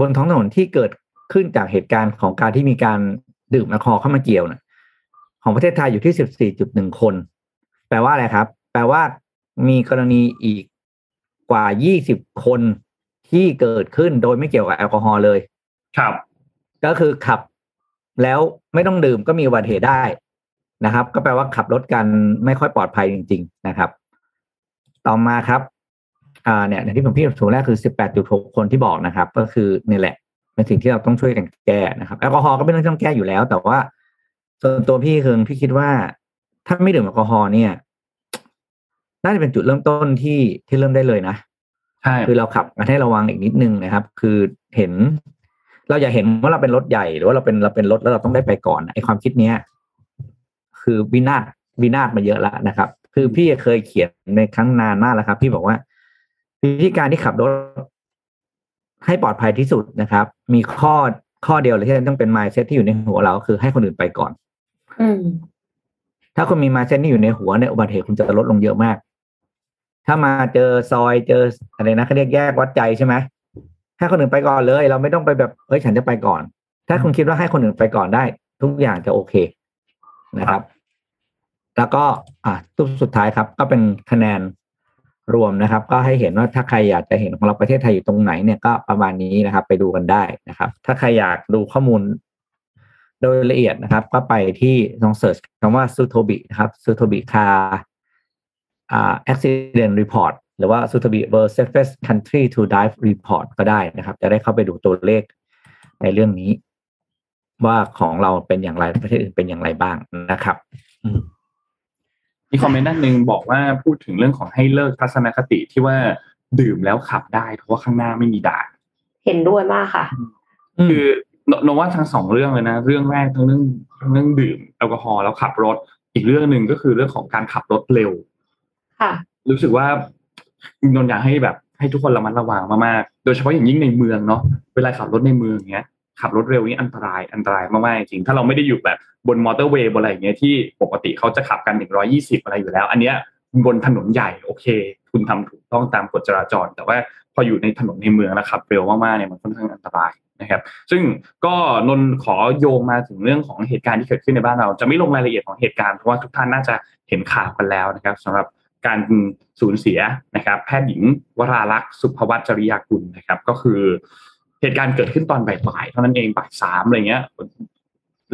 บนท้องถนนที่เกิดขึ้นจากเหตุการณ์ของการที่มีการดื่มแอลกอฮอล์เข้ามาเกี่ยวนะของประเทศไทยอยู่ที่สิบสี่จุดหนึ่งคน แปลว่าอะไรครับ แปลว่ามีกรณีอีกกว่ายี่สิบคนที่เกิดขึ้นโดยไม่เกี่ยวกับแอลกอฮอล์เลย ครับ ก็คือขับแล้วไม่ต้องดื่มก็มีอุบัติเหตุได้นะครับ ก็แปลว่าขับรถกันไม่ค่อยปลอดภัยจริง ๆ นะครับ ต่อมาครับ อ่าเนี่ยที่ผมพี่สูงแรกคือสิบแปดจุดหกคนที่บอกนะครับ ก็คือนี่แหละเป็นสิ่งที่เราต้องช่วยกันแก้นะครับแอลกอฮอล์ก็เป็นเรื่องที่ต้องแก้อยู่แล้ว แต่ว่าส่วนตัวพี่เคืองพี่คิดว่า ถ้าไม่ดื่มแอลกอฮอล์เนี่ยน่าจะเป็นจุดเริ่มต้นที่ที่เริ่มได้เลยนะใช่คือเราขับกันให้ระวังอีกนิดนึงนะครับ คือเห็น เราอย่าเห็นว่าเราเป็นรถใหญ่หรือว่าเราเป็นเราเป็นรถแล้วเราต้องได้ไปก่อนไอความคิดเนี้ยคือวินาศวินาศมาเยอะแล้วนะครับ คือพี่เคยเขียนในครั้งนานมากแล้วครับ พี่บอกว่า วิธีการที่ขับรถให้ปลอดภัยที่สุดนะครับ มีข้อข้อเดียวเลยที่ต้องเป็น mindset ที่อยู่ในหัวเราคือให้คนอื่นไปก่อน อืมถ้าคุณมี mindset ที่อยู่ในหัวเนี่ยอุบัติเหตุคุณจะลดลงเยอะมาก ถ้ามาเจอซอยเจออะไรนะเขาเรียกแยกวัดใจใช่ไหมให้คนอื่นไปก่อนเลย เราไม่ต้องไปแบบเอ้ยฉันจะไปก่อน ถ้าคุณคิดว่าให้คนอื่นไปก่อนได้ ทุกอย่างจะโอเคนะครับ แล้วก็อ่าตัวสุดท้ายครับ ก็เป็นคะแนน รวมนะครับ ก็ให้เห็นว่าถ้าใครอยากจะเห็นของเราประเทศไทยอยู่ตรงไหนเนี่ยก็ประมาณนี้นะครับ ไปดูกันได้นะครับ ถ้าใครอยากดูข้อมูลโดยละเอียดนะครับ ก็ไปที่ลอง search คำว่า Zutobi นะครับ Zutobi car อ่า accident report หรือว่าซูโทบิ world safest country to dive report ก็ได้นะครับ จะได้เข้าไปดูตัวเลขในเรื่องนี้ ว่าของเราเป็นอย่างไรประเทศอื่นเป็นอย่างไรบ้างนะครับอื มมีคอมเมนต์ด้านหนึ่งบอกว่าพูดถึงเรื่องของให้เลิกทัศนคติที่ว่าดื่มแล้วขับได้เพราะว่าข้างหน้าไม่มีด่านเห็นด้วยมากค่ะ คือโนโนว่าทั้งสองเรื่องเลยนะ เรื่องแรกทั้งเรื่องทั้งเรื่องดื่มแอลกอฮอล์แล้วขับรถ อีกเรื่องหนึ่งก็คือเรื่องของการขับรถเร็ว ค่ะ รู้สึกว่านนท์อยากให้แบบให้ทุกคนระมัดระวังมากๆ โดยเฉพาะอย่างยิ่งในเมืองเนาะ เวลาขับรถในเมืองเงี้ย ขับรถเร็วนี่อันตรายอันตรายมากๆจริงถ้าเราไม่ได้อยู่แบบบนมอเตอร์เวย์บนอะไรอย่างเงี้ยที่ปกติเขาจะขับกัน120อะไรอยู่แล้ว อันเนี้ยบนถนนใหญ่โอเค คุณทำถูกต้องตามกฎจราจร แต่ว่าพออยู่ในถนนในเมืองแล้วขับเร็วมากๆเนี่ยมันค่อนข้างอันตรายนะครับ ซึ่งก็นนขอโยงมาถึงเรื่องของเหตุการณ์ที่เกิดขึ้นในบ้านเรา จะไม่ลงรายละเอียดของเหตุการณ์เพราะว่าทุกท่านน่าจะเห็นข่าวกันแล้วนะครับสำหรับการสูญเสียนะครับ แพทย์หญิงวราลักษ์สุภวัชจริยากุลนะครับ ก็คือ เหตุการณ์เกิดขึ้นตอนบ่ายๆเท่านั้นเองบ่ายสามอะไรเงี้ย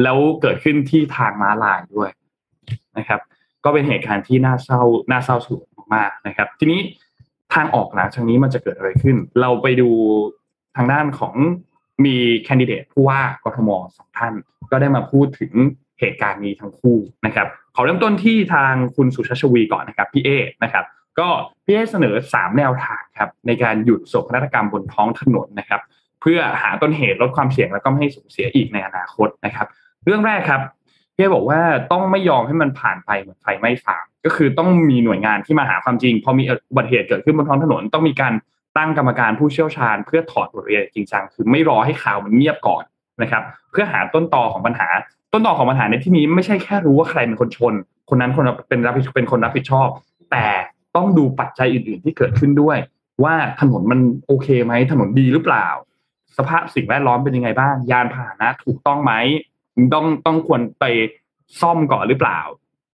แล้วเกิดขึ้นที่ทางม้าลายด้วยนะครับ ก็เป็นเหตุการณ์ที่น่าเศร้าน่าเศร้าสลดมากนะครับ ทีนี้ทางออกหลังจากนี้มันจะเกิดอะไรขึ้น เราไปดูทางด้านของมีแคนดิเดตผู้ว่ากทมสองท่าน ก็ได้มาพูดถึงเหตุการณ์นี้ทั้งคู่นะครับขอเริ่มต้นที่ทางคุณสุชาชวีก่อนนะครับพี่เอนะครับ ก็พี่เอเสนอสามแนวทางครับในการหยุดโศกนาฏกรรมบนท้องถนนนะครับ เพื่อหาต้นเหตุลดความเสี่ยงแล้วก็ไม่ให้สูญเสียอีกในอนาคตนะครับ เรื่องแรกครับพี่บอกว่าต้องไม่ยอมให้มันผ่านไปเหมือนไฟไหม้ฟางก็คือต้องมีหน่วยงานที่มาหาความจริง พอมีอุบัติเหตุเกิดขึ้นบนท้องถนน ต้องมีการตั้งกรรมการผู้เชี่ยวชาญ เพื่อถอดบทเรียนจริงจังคือไม่รอให้ข่าวมันเงียบก่อนนะครับ เพื่อหาต้นตอของปัญหา ต้นตอของปัญหาในที่นี้ไม่ใช่แค่รู้ว่าใครเป็นคนชน คนนั้นคนเป็นรับผิดเป็นคนรับผิดชอบ แต่ต้องดูปัจจัยอื่น ๆ ที่เกิดขึ้นด้วย ว่าถนนมันโอเคไหมถนนดีหรือเปล่า สภาพสิ่งแวดล้อมเป็นยังไงบ้าง ยานพาหนะ ถูกต้องไหมต้องต้องควรไปซ่อมก่อนหรือเปล่า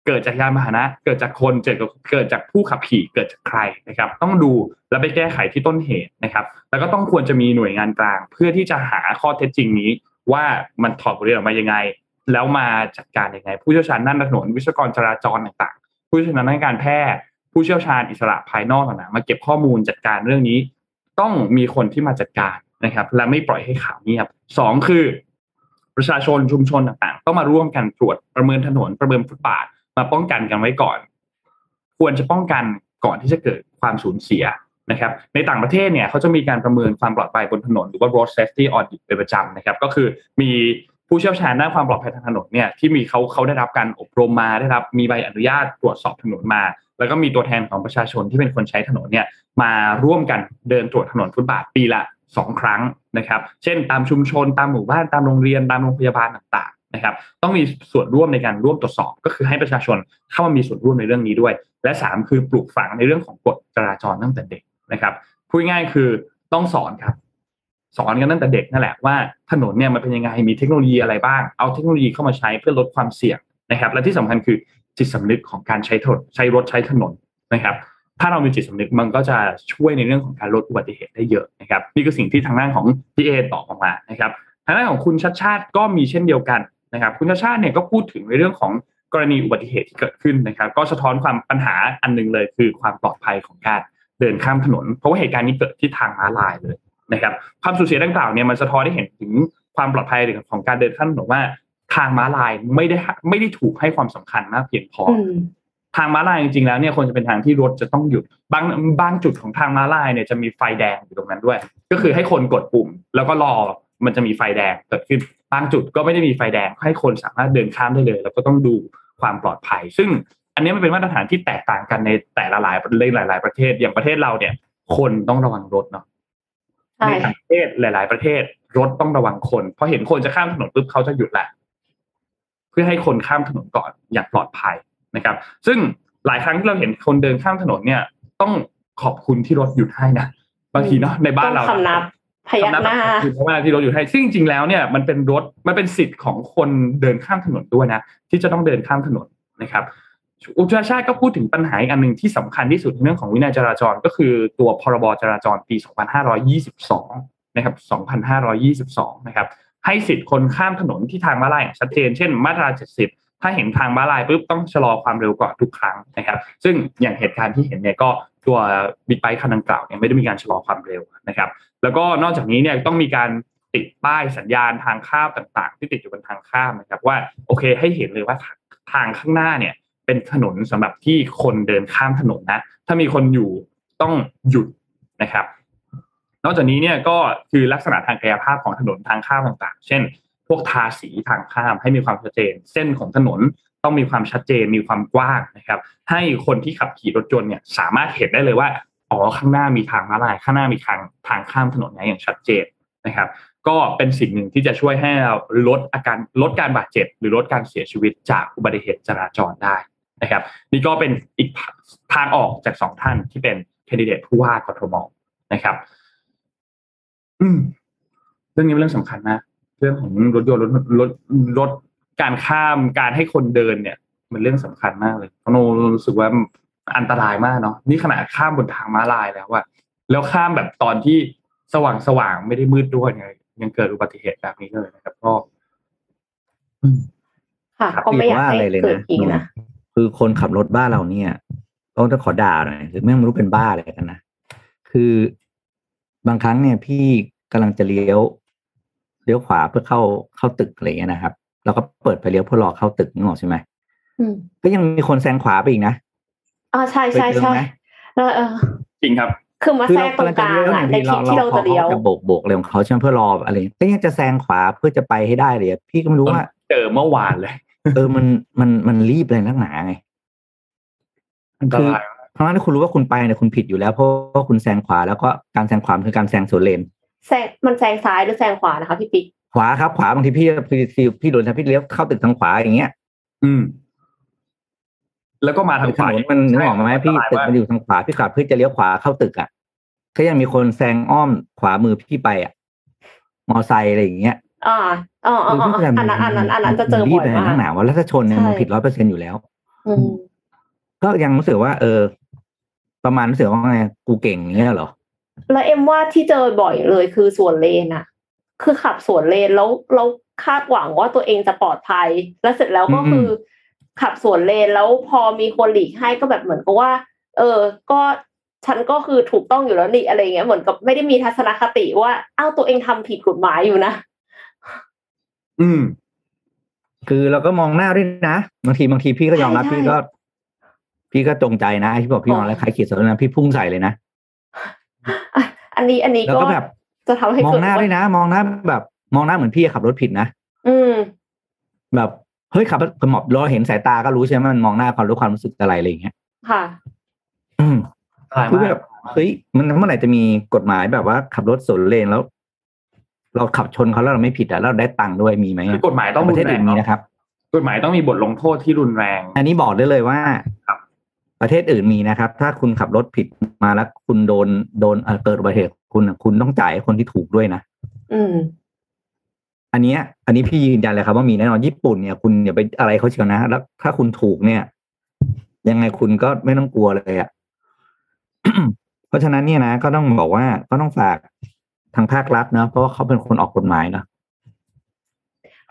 เกิดจากยานพาหนะ เกิดจากคนเกิดเกิดจากผู้ขับขี่เกิดจากใครนะครับ ต้องดูแล้วไปแก้ไขที่ต้นเหตุนะครับ แล้วก็ต้องควรจะมีหน่วยงานกลาง เพื่อที่จะหาข้อเท็จจริงนี้ ว่ามันถอดบทเรียนออกมายังไง แล้วมาจัดการยังไง ผู้เชี่ยวชาญด้านถนนวิศวกรจราจรต่างๆ ผู้เชี่ยวชาญด้านการแพทย์ผู้เชี่ยวชาญอิสระภายนอกต่างๆมาเก็บข้อมูลจัดการเรื่องนี้ ต้องมีคนที่มาจัดการ นะครับและไม่ปล่อยให้ข่าวเงียบสองคือ ประชาชนชุมชนต่างๆ ต้องมาร่วมกันตรวจประเมินถนนประเมินฟุตบาทมาป้องกันกันไว้ก่อน ควรจะป้องกันก่อนที่จะเกิดความสูญเสียนะครับในต่างประเทศเนี่ยเขาจะมีการประเมินความปลอดภัยบนถนนหรือว่า road safety audit เป็นประจำนะครับ ก็คือมีผู้เชี่ยวชาญด้านความปลอดภัยทางถนนเนี่ยที่มีเขาเขาได้รับการอบรมมาได้รับมีใบอนุญาตตรวจสอบถนนมา แล้วก็มีตัวแทนของประชาชนที่เป็นคนใช้ถนนเนี่ยมาร่วมกันเดินตรวจถนนฟุตบาทปีละ สองครั้งนะครับ เช่น ตามชุมชนตามหมู่บ้านตามโรงเรียนตามโรงพยาบาลต่างๆนะครับ ต้องมีส่วนร่วมในการร่วมตรวจสอบ ก็คือให้ประชาชนเข้ามามีส่วนร่วมในเรื่องนี้ด้วย และสามคือปลูกฝังในเรื่องของกฎจราจรตั้งแต่เด็กนะครับพูดง่ายคือต้องสอนครับ สอนกันตั้งแต่เด็กนั่นแหละว่าถนนเนี่ยมันเป็นยังไงมีเทคโนโลยีอะไรบ้าง เอาเทคโนโลยีเข้ามาใช้เพื่อลดความเสี่ยงนะครับ และที่สำคัญคือจิตสำนึกของการใช้ถนนใช้รถใช้ถนนนะครับ ถ้าเรามีจิตสำนึกมันก็จะช่วยในเรื่องของการลดอุบัติเหตุได้เยอะนะครับนี่คือสิ่งที่ทางด้านของพี่เอตอบออกมานะครับทางด้านของคุณชัดชาติก็มีเช่นเดียวกันนะครับ คุณชัดชาติเนี่ยก็พูดถึงในเรื่องของกรณีอุบัติเหตุที่เกิดขึ้นนะครับ ก็สะท้อนความปัญหาอันหนึงเลย คือความปลอดภัยของการเดินข้ามถนน เพราะว่าเหตุการณ์นี้เกิดที่ทางม้าลายเลยนะครับ ความสูญเสียดังกล่าวเนี่ยมันสะท้อนให้เห็นถึงความปลอดภัยของการเดินข้ามถนนว่า ทางม้าลายไม่ได้ไม่ได้ถูกให้ความสำคัญมากเพียงพอ ทางม้าลายจริงๆแล้วเนี่ยควรจะเป็นทางที่รถจะต้องหยุดบางบางจุดของทางม้าลายเนี่ยจะมีไฟแดงอยู่ตรงนั้นด้วย ก็คือให้คนกดปุ่ม แล้วก็รอมันจะมีไฟแดงเกิดขึ้นบางจุดก็ไม่ได้มีไฟแดงให้คนสามารถเดินข้ามได้เลย แล้วก็ต้องดูความปลอดภัย ซึ่งอันนี้มันเป็นมาตรฐานที่แตกต่างกันในแต่ละหลายหลายหลายๆประเทศอย่างประเทศเราเนี่ย คนต้องระวังรถเนาะใช่ในต่างประเทศหลาย ๆ ประเทศรถต้องระวังคนพอเห็นคนจะข้ามถนนปุ๊บเขาจะหยุดแหละเพื่อให้คนข้ามถนนก่อนอย่างปลอดภัย นะครับ ซึ่งหลายครั้งที่เราเห็นคนเดินข้ามถนนเนี่ย ต้องขอบคุณที่รถหยุดให้นะบางทีเนาะในบ้านเราต้องคำนับพยักหน้าคือเพราะว่าที่รถอยู่ให้ซึ่งจริงๆแล้วเนี่ยมันเป็นรถมันเป็นสิทธิ์ของคนเดินข้ามถนนด้วยนะ ที่จะต้องเดินข้ามถนนนะครับ อุตราชาติก็พูดถึงปัญหาอีกอันหนึ่งที่สำคัญที่สุดในเรื่องของวินัยจราจรก็คือตัวพรบจราจรปี 2522 นะครับ 2522 นะครับ ให้สิทธิ์คนข้ามถนนที่ทางม้าลายอย่างชัดเจน เช่น มาตรา 70 ถ้าเห็นทางม้าลายปุ๊บต้องชะลอความเร็วก่อนทุกครั้งนะครับ ซึ่งอย่างเหตุการณ์ที่เห็นเนี่ยก็ตัวบิ๊กไบค์คันดังกล่าวเนี่ยไม่ได้มีการชะลอความเร็วนะครับ แล้วก็นอกจากนี้เนี่ยต้องมีการติดป้ายสัญญาณทางข้ามต่างๆ ที่ติดอยู่บนทางข้ามนะครับว่าโอเคให้เห็นเลยว่าทางข้างหน้าเนี่ยเป็นถนนสำหรับที่คนเดินข้ามถนนนะ ถ้ามีคนอยู่ต้องหยุดนะครับ นอกจากนี้เนี่ยก็คือลักษณะทางกายภาพของถนนทางข้ามต่างๆ เช่น พวกทาสีทางข้ามให้มีความชัดเจน เส้นของถนนต้องมีความชัดเจนมีความกว้างนะครับ ให้คนที่ขับขี่รถยนต์เนี่ยสามารถเห็นได้เลยว่าอ๋อข้างหน้ามีทางม้าลายข้างหน้ามีทางทางข้ามถนนอย่างชัดเจนนะครับ ก็เป็นสิ่งหนึ่งที่จะช่วยให้เราลดอาการลดการบาดเจ็บ หรือลดการเสียชีวิตจากอุบัติเหตุจราจรได้นะครับ นี่ก็เป็นอีกทางออกจากสองท่านที่เป็นแคนดิเดตผู้ว่ากทมนะครับ อืมเรื่องนี้เป็นเรื่องสำคัญมาก เรื่องของรถยนต์รถรถรถการข้ามการให้คนเดินเนี่ย มันเรื่องสำคัญมากเลยเพราะโนรู้สึกว่าอันตรายมากเนาะนี่ขนาดข้ามบนทางม้าลายแล้วว่าแล้วข้ามแบบตอนที่สว่างสว่างไม่ได้มืดด้วยไงยังเกิดอุบัติเหตุแบบนี้เลยนะครับก็ค่ะก็ไม่อยากให้เกิดอีกนะคือคนขับรถบ้านเราเนี่ยต้องจะขอด่าหน่อยหรือไม่รู้เป็นบ้าอะไรกันนะคือบางครั้งเนี่ยพี่กำลังจะเลี้ยว เลี้ยวขวาเพื่อเข้าเข้าตึกอะไรเงี้ยนะครับ แล้วก็เปิดไฟเลี้ยวเพื่อรอเข้าตึกนึกออกใช่ไหมก็ยังมีคนแซงขวาไปอีกนะอ๋อใช่ใช่ใช่เออจริงครับคือมาแซงตรงกลางในที่ที่เราจะเลี้ยวจะโบกโบกอะไรของเขาใช่ไหมเพื่อรออะไรก็ยังจะแซงขวาเพื่อจะไปให้ได้เลยพี่ก็ไม่รู้ว่าเจอเมื่อวานเลยเออมันมันมันรีบเลยนักหนาไงคือเพราะฉะนั้นคุณรู้ว่าคุณไปเนี่ยคุณผิดอยู่แล้วเพราะว่าคุณแซงขวาแล้วก็การแซงขวาคือการแซงสวนเลน แซงมันแซงซ้ายหรือแซงขวานะคะพี่ปิ๊กขวาครับขวาบางทีพี่พี่พี่โดนพี่เลี้ยวเข้าตึกทางขวาอย่างเงี้ย อืม แล้วก็มาทางขวามันนึกออกไหมพี่ตึกมันอยู่ทางขวาพี่ขับเพื่อจะเลี้ยวขวาเข้าตึกอะก็ยังมีคนแซงอ้อมขวามือพี่ไปอะ มอไซค์อะไรอย่างเงี้ยอ่าอ๋ออ๋ออันนั้นอันนั้นอันนั้นจะเจอบ่อยมากหนาว่าแล้วถ้าชนเนี่ยมันผิดร้อยเปอร์เซ็นอยู่แล้วก็ยังรู้สึกว่า เออ ประมาณรู้สึกว่าไงกูเก่งเงี้ยเหรอ แล้วเอ็มว่าที่เจอบ่อยเลยคือสวนเลนอะคือขับสวนเลนแล้วเราคาดหวังว่าตัวเองจะปลอดภัย แล้วเสร็จแล้วก็คือ ขับสวนเลนแล้วพอมีคนหลีกให้ก็แบบเหมือนกับว่า เออ ก็ฉันก็คือถูกต้องอยู่แล้วนี่อะไรเงี้ยเหมือนกับไม่ได้มีทัศนคติว่าอ้าวตัวเองทำผิดกฎหมายอยู่นะ อืม คือเราก็มองหน้าด้วยนะบางทีบางทีพี่ก็ยอมรับพี่ก็ พี่ก็จงใจนะที่บอกพี่มองแล้วใครขีดสนนะพี่พุ่งใส่เลยนะ อันนี้อันนี้ก็แบบจะทำให้มองหน้าด้วยนะ มองหน้าแบบ มองหน้าเหมือนพี่ขับรถผิดนะอืม แบบเฮ้ยขับหมอบรอเห็นสายตาก็รู้ใช่ไหมมันมองหน้าความรู้ความรู้สึกอะไรอะไรอย่างเงี้ยค่ะ อืมคือแบบเฮ้ยมันเมื่อไหร่จะมีกฎหมายแบบว่า ขับรถสวนเลนแล้ว เราขับชนเขาแล้วเราไม่ผิดอะแล้วได้ตังค์ด้วยมีไหมคือกฎหมายต้องประเทศอื่นมีนะครับ กฎหมายต้องมีบทลงโทษที่รุนแรง อันนี้บอกได้เลยว่า ประเทศอื่นมีนะครับ ถ้าคุณขับรถผิดมาแล้วคุณโดนโดนเกิดอุบัติเหตุคุณคุณต้องจ่ายคนที่ถูกด้วยนะอืม อันนี้อันนี้พี่ยืนยันเลยครับว่ามีแน่นอนญี่ปุ่นเนี่ยคุณอย่าไปอะไรเขาเชียวนะแล้วถ้าคุณถูกเนี่ย ยังไงคุณก็ไม่ต้องกลัวเลยอะ่ะเพราะฉะนั้นเนี่ยนะก็ต้องบอกว่าก็ต้องฝากทางภาครัฐเนาะเพราะว่าเขาเป็นคนออกกฎหมายเนาะ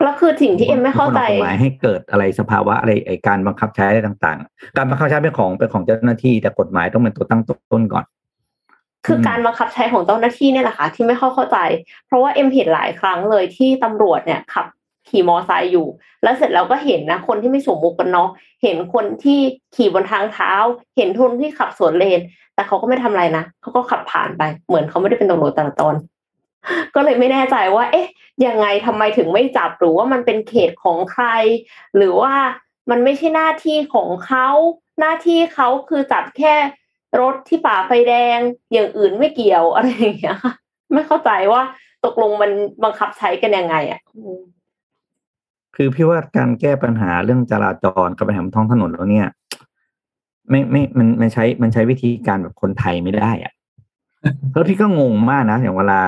แล้วคือสิ่งที่เอ็มไม่เข้าใจหมายให้เกิดอะไรสภาวะอะไรไอการบังคับใช้อะไรต่างๆ การบังคับใช้เป็นของเป็นของเจ้าหน้าที่ แต่กฎหมายต้องเป็นตัวตั้งต้นก่อน คือการบังคับใช้ของเจ้าหน้าที่เนี่ยแหละค่ะที่ไม่เข้าเข้าใจ เพราะว่าเอ็มเห็นหลายครั้งเลยที่ตำรวจเนี่ยขับขี่มอไซค์อยู่ แล้วเสร็จแล้วก็เห็นนะคนที่ไม่สวมหมวกกันน็อกเห็นคนที่ขี่บนทางเท้า เห็นทุนที่ขับสวนเลน แต่เขาก็ไม่ทำอะไรนะเขาก็ขับผ่านไป เหมือนเขาไม่ได้เป็นตำรวจแต่ละตอน ก็เลยไม่แน่ใจว่า เอ๊ะ ยังไงทำไมถึงไม่จับหรือว่ามันเป็นเขตของใคร หรือว่ามันไม่ใช่หน้าที่ของเขาหน้าที่เขาคือจับแค่รถที่ป่าไฟแดง อย่างอื่นไม่เกี่ยวอะไรอย่างเงี้ยค่ะไม่เข้าใจว่าตกลงมันบังคับใช้กันยังไงอะคือพี่ว่าการแก้ปัญหาเรื่องจราจรกับปัญหาท้องถนนแล้วเนี่ย ไม่ไม่มันมันใช้มันใช้วิธีการแบบคนไทยไม่ได้อะแล้วพี่ก็งงมากนะอย่างเวลา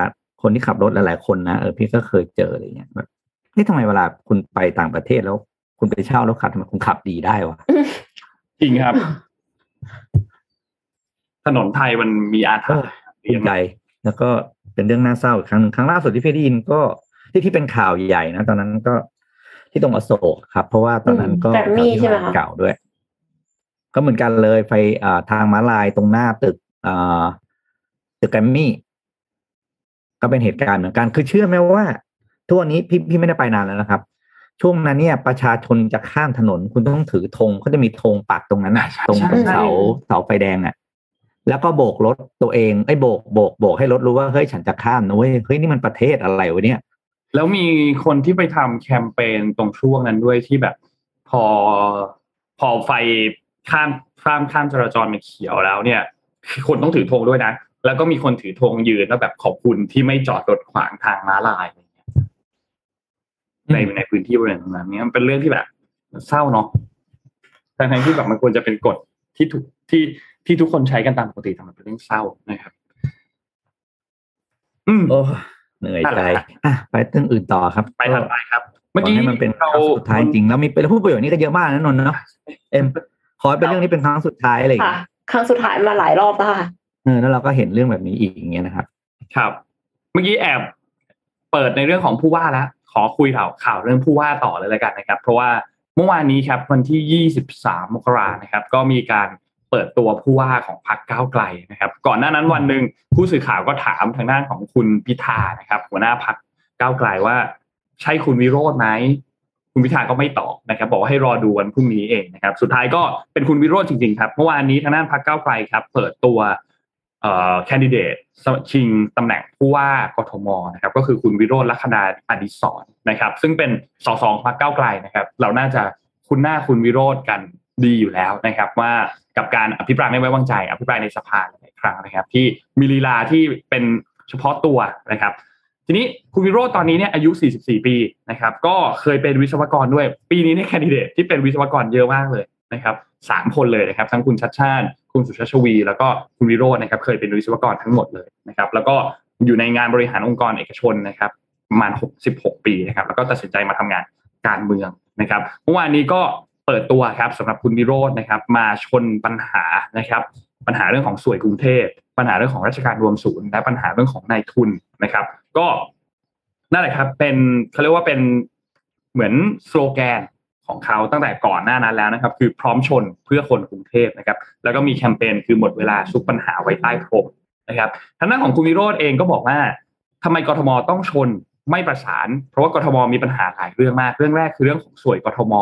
คนที่ขับรถหลายๆคนนะเออพี่ก็เคยเจออะไรเงี้ยแบบเฮ้ยทำไมเวลาคุณไปต่างประเทศแล้ว คุณไปเช่ารถขับทำไมคุณขับดีได้วะจริงครับ ถนนไทยมันมีอาถรรพ์ภูมิใจแล้วก็เป็นเรื่องน่าเศร้าอีกครั้งหนึ่งครั้งล่าสุดที่พี่ได้ยินก็ที่ที่เป็นข่าวใหญ่นะตอนนั้นก็ที่ตรงอโศกครับ เพราะว่าตอนนั้นก็แกรมมี่ใช่ไหมคะเก่าด้วย ก็เหมือนกันเลยไฟอ่าทางม้าลายตรงหน้าตึกอ่าตึกแกรมมี่ ก็เป็นเหตุการณ์เหมือนกันคือเชื่อไหมว่าทุกวันนี้พี่พี่ไม่ได้ไปนานแล้วนะครับ ช่วงนั้นเนี่ยประชาชนจะข้ามถนนคุณต้องถือธงเขาจะมีธงปักตรงนั้นน่ะใช่ตรงใช่ตรงเสาเสาไฟแดงอะแล้วก็โบกรถตัวเองไอ้ยโบกโบกโบกให้รถรู้ว่าเฮ้ยฉันจะข้ามนะเว้ยเฮ้ยนี่มันประเทศอะไรวะเนี่ยแล้วมีคนที่ไปทำแคมเปญตรงช่วงนั้นด้วยที่แบบ พอพอไฟข้ามข้ามข้ามจราจรเป็นเขียวแล้วเนี่ย คนต้องถือธงด้วยนะ แล้วก็มีคนถือธงยืนแล้วแบบขอบคุณที่ไม่จอดรถขวางทางม้าลายอะไรเงี้ยในในพื้นที่บริเวณตรงนั้นเนี่ยมันเป็นเรื่องที่แบบเศร้าเนาะทั้งๆที่แบบมันควรจะเป็นกฎที่ถูกที่ที่ทุกคนใช้กันตามปกติแต่มันเป็นเรื่องเศร้านะครับ อืมโอ้เหนื่อยใจนั่นแหละอะไปเรื่องอื่นต่อครับ ไปถัดไปครับ เมื่เมื่ออกี้กี้มันเป็นคเรารั้งสุดท้ายจริงแล้วมีเป็นผู้ประโยชน์นี่ก็เยอะมากนะนนท์เนาะเอ็มขอให้เป็นเรื่องนี้เป็นครั้งสุดท้ายอะไรอย่างค่ะเงี้ยครั้งสุดท้ายมาหลายรอบแล้วค่ะเออแล้วเราก็เห็นเรื่องแบบนี้อีกอย่างเงี้ยนะครับ ครับ เมื่อกี้แอบเปิดในเรื่องของผู้ว่าแล้วขอคุยข่าวข่าวเรื่องผู้ว่าต่อเลยแล้วกันนะครับ เพราะว่าเมื่อวานนี้ครับวันที่ 23 มกรานะครับ ก็มีการเปิดตัวผู้ว่าของพรรคก้าวไกลนะครับ ก่อนหน้านั้นวันหนึ่งผู้สื่อข่าวก็ถามทางด้านของคุณพิธานะครับ หัวหน้าพรรคก้าวไกลว่า ใช่คุณวิโรจน์ไหมคุณพิธาก็ไม่ตอบนะครับ บอกว่าให้รอดูวันพรุ่งนี้เองนะครับ สุดท้ายก็เป็นคุณวิโรจน์จริงๆครับเมื่อวานนี้ทางด้านพรรคก้าวไกลครับ เปิดตัว แคนดิเดตชิงตำแหน่งผู้ว่ากทมนะครับก็คือคุณวิโรจน์ลัคนาอดิศรนะครับ ซึ่งเป็นสสพรรคก้าวไกลนะครับ เราน่าจะคุ้นหน้าคุณวิโรจน์กันดีอยู่แล้วนะครับ ว่ากับการอภิปรายไม่ไว้วางใจ อภิปรายในสภาหลายครั้งนะครับ ที่มีลีลาที่เป็นเฉพาะตัวนะครับ ทีนี้คุณวิโรจน์ตอนนี้เนี่ยอายุ 44 ปีนะครับ ก็เคยเป็นวิศวกรด้วย ปีนี้เนี่ยแคนดิเดตที่เป็นวิศวกรเยอะมากเลยนะครับสามคนเลยนะครับ ทั้งคุณชัดชาติ คุณสุชาชวี แล้วก็คุณวิโรจน์นะครับเคยเป็นวิศวกรทั้งหมดเลยนะครับแล้วก็อยู่ในงานบริหารองค์กรเอกชนนะครับประมาณ 66 ปีนะครับแล้วก็ตัดสินใจมาทำงานการเมืองนะครับเมื่อวานนี้ก็เปิดตัวครับสำหรับคุณวิโรจน์นะครับมาชนปัญหานะครับปัญหาเรื่องของสวยกรุงเทพปัญหาเรื่องของราชการรวมศูนย์ และปัญหาเรื่องของนายทุนนะครับ ก็นั่นแหละครับเป็นเขาเรียกว่าเป็นเหมือนสโลแกน ของเขาตั้งแต่ก่อนหน้านั้นแล้วนะครับ คือพร้อมชนเพื่อคนกรุงเทพนะครับ แล้วก็มีแคมเปญคือหมดเวลาซุกปัญหาไว้ใต้พรมนะครับทางด้านของคุณวิโรธเองก็บอกว่าทำไมกรทมต้องชนไม่ประสาน เพราะว่ากรทมมีปัญหาหลายเรื่องมาก เรื่องแรกคือเรื่องของสวยกรทม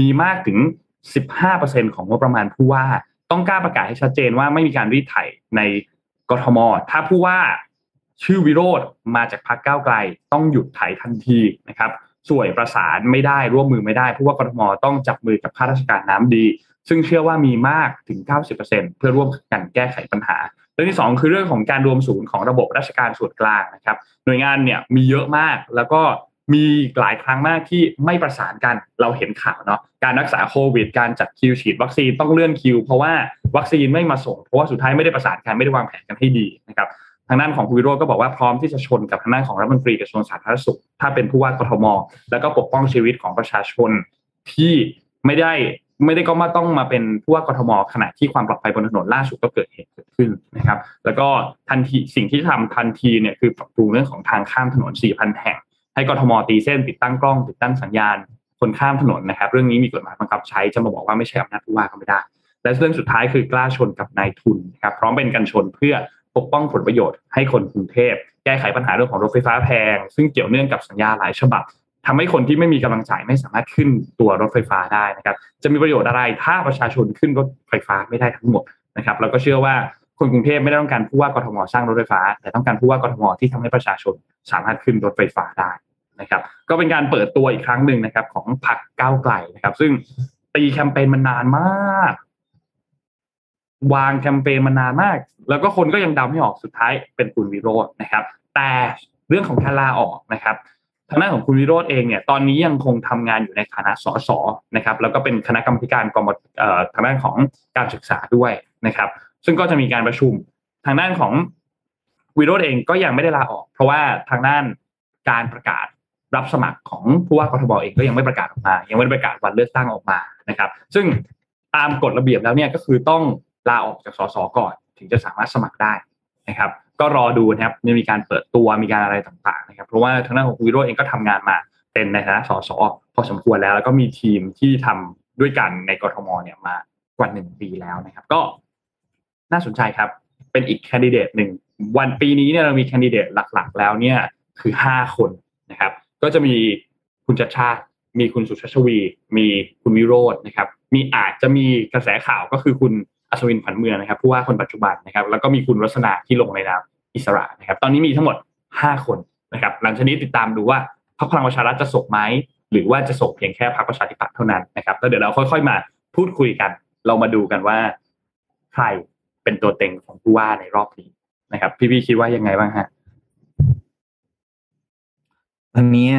มีมากถึง 15%ของงบประมาณผู้ว่าต้องกล้าประกาศให้ชัดเจนว่าไม่มีการรีดไถในกทม ถ้าผู้ว่าชื่อวิโรธมาจากพรรคก้าวไกล ต้องหยุดไถทันทีนะครับ สวยประสานไม่ได้ร่วมมือไม่ได้ผู้ว่ากทมต้องจับมือกับข้าราชการน้ำดี ซึ่งเชื่อว่ามีมากถึง 90%เพื่อร่วมกันแก้ไขปัญหาเรื่องที่สองคือเรื่องของการรวมศูนย์ของระบบราชการส่วนกลางนะครับ หน่วยงานเนี่ยมีเยอะมากแล้วก็มีหลายครั้งมากที่ไม่ประสานกันเราเห็นข่าวเนาะการรักษาโควิด การจัดคิวฉีดวัคซีนต้องเลื่อนคิว เพราะว่าวัคซีนไม่มาส่ง เพราะว่าสุดท้ายไม่ได้ประสานกันไม่ได้วางแผนกันให้ดีนะครับ ทางด้านของคุณวิโรจน์ก็บอกว่าพร้อมที่จะชนกับทางด้านของรัฐมนตรีกระทรวงสาธารณสุข ถ้าเป็นผู้ว่ากทม แล้วก็ปกป้องชีวิตของประชาชนที่ไม่ได้ไม่ได้ก็มาต้องมาเป็นผู้ว่ากทมขณะที่ความปลอดภัยบนถนนล่าสุดก็เกิดเหตุเกิดขึ้นนะครับ แล้วก็ทันทีสิ่งที่ทำทันทีเนี่ยคือปรับปรุงเรื่องของทางข้ามถนน 4,000 แห่ง ให้กทมตีเส้นติดตั้งกล้อง ติดตั้งสัญญาณ คนข้ามถนนนะครับ เรื่องนี้มีกฎหมายบังคับใช้จะมาบอกว่าไม่ใช่อำนาจผู้ว่าก็ไม่ได้ และเรื่องสุดท้ายคือกล้าชนกับนายทุนนะครับพร้อมเป็นการชนเพื่อ ปกป้องผลประโยชน์ให้คนกรุงเทพ แก้ไขปัญหาเรื่องของรถไฟฟ้าแพง ซึ่งเกี่ยวเนื่องกับสัญญาหลายฉบับทำให้คนที่ไม่มีกำลังจ่ายไม่สามารถขึ้นตัวรถไฟฟ้าได้นะครับ จะมีประโยชน์อะไรถ้าประชาชนขึ้นรถไฟฟ้าไม่ได้ทั้งหมดนะครับแล้วก็เชื่อว่าคนกรุงเทพไม่ได้ต้องการผู้ว่ากทมสร้างรถไฟฟ้า แต่ต้องการผู้ว่ากทมที่ทำให้ประชาชนสามารถขึ้นรถไฟฟ้าได้นะครับ ก็เป็นการเปิดตัวอีกครั้งหนึ่งนะครับของพรรคก้าวไกลนะครับ ซึ่งตีแคมเปญมานานมาก วางแคมเปญมานานมาก แล้วก็คนก็ยังดาไม่ออกสุดท้ายเป็นคุณวิโรจน์นะครับ แต่เรื่องของการลาออกนะครับทางด้านของคุณวิโรธเองเนี่ยตอนนี้ยังคงทำงานอยู่ในฐานะสสนะครับ แล้วก็เป็นคณะกรรมการกรมทางด้านของการศึกษาด้วยนะครับ ซึ่งก็จะมีการประชุมทางด้านของวิโรจน์เองก็ยังไม่ได้ลาออก เพราะว่าทางด้านการประกาศรับสมัครของผู้ว่ากทมเองก็ยังไม่ประกาศออกมา ยังไม่ได้ประกาศวันเลือกตั้งออกมานะครับ ซึ่งตามกฎระเบียบแล้วเนี่ยก็คือต้อง ลาออกจากสสก่อน ถึงจะสามารถสมัครได้นะครับ ก็รอดูนะครับมีการเปิดตัวมีการอะไรต่างๆนะครับ เพราะว่าทางด้านของวิโรจน์เองก็ทำงานมาเป็นในฐานะสสพอสมควรแล้ว แล้วก็มีทีมที่ทำด้วยกันในกรทมเนี่ยมากว่าหนึ่งปีแล้วนะครับ ก็น่าสนใจครับ เป็นอีกแคนดิเดตหนึ่งวันปีนี้เนี่ยเรามีแคนดิเดตหลักๆ แล้วเนี่ยคือห้าคนนะครับ ก็จะมีคุณชัดชาติมีคุณสุชาชวี มีคุณวิโรจน์นะครับ มีอาจจะมีกระแสข่าวก็คือคุณ อัศวินผันเมืองนะครับผู้ว่าคนปัจจุบันนะครับ แล้วก็มีคุณรัศนาที่ลงในนามอิสระนะครับ ตอนนี้มีทั้งหมดห้าคนนะครับ หลังจากนี้ติดตามดูว่าพรรคพลังประชารัฐจะส่งไหมหรือว่าจะส่งเพียงแค่พรรคประชาธิปัตย์เท่านั้นนะครับแล้วเดี๋ยวเราค่อย ๆ มาพูดคุยกัน เรามาดูกันว่าใครเป็นตัวเต็งของผู้ว่าในรอบนี้นะครับ พี่พี่คิดว่ายังไงบ้างฮะอันเนี้ย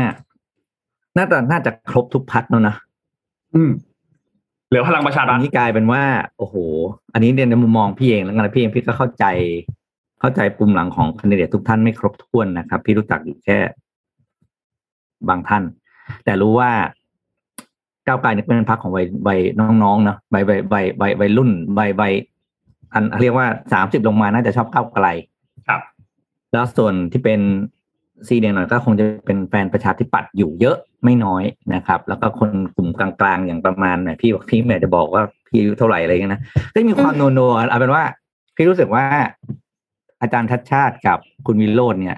น่าจะน่าจะครบทุกพักแล้วนะอืม เหลือพลังประชารัอัฐนนี้กลายเป็นว่า โอ้โห อันนี้ในมุมมองพี่เองแล้วกันนะพี่เองพี่ก็เข้าใจ เข้าใจปุ่มหลังของคนดิเดตทุกท่านไม่ครบถ้วนนะครับ พี่รู้จักอยู่แค่ บางท่าน แต่รู้ว่าก้าวไกลเนี่ยเป็นพรรคของวัยวัยน้องๆเนาะวัยวัยวัยวัยวัยรุ่นวัยวัยอันเรียกว่าสามสิบลงมาน่าจะชอบก้าวไกลครับ แล้วส่วนที่เป็นซีเดียหน่อยก็คงจะเป็นแฟนประชาธิปัตย์อยู่เยอะ ไม่น้อยนะครับ แล้วก็คนกลุ่มกลางๆ อย่างประมาณเนี่ยพี่บอกพี่ไม่จะบอกว่าพี่อายุเท่าไหร่อะไรเงี้ยนะก็มีความโนโนเอาเป็นว่า พี่รู้สึกว่า อาจารย์ทัชชาติกับคุณวิโรจน์เนี่ย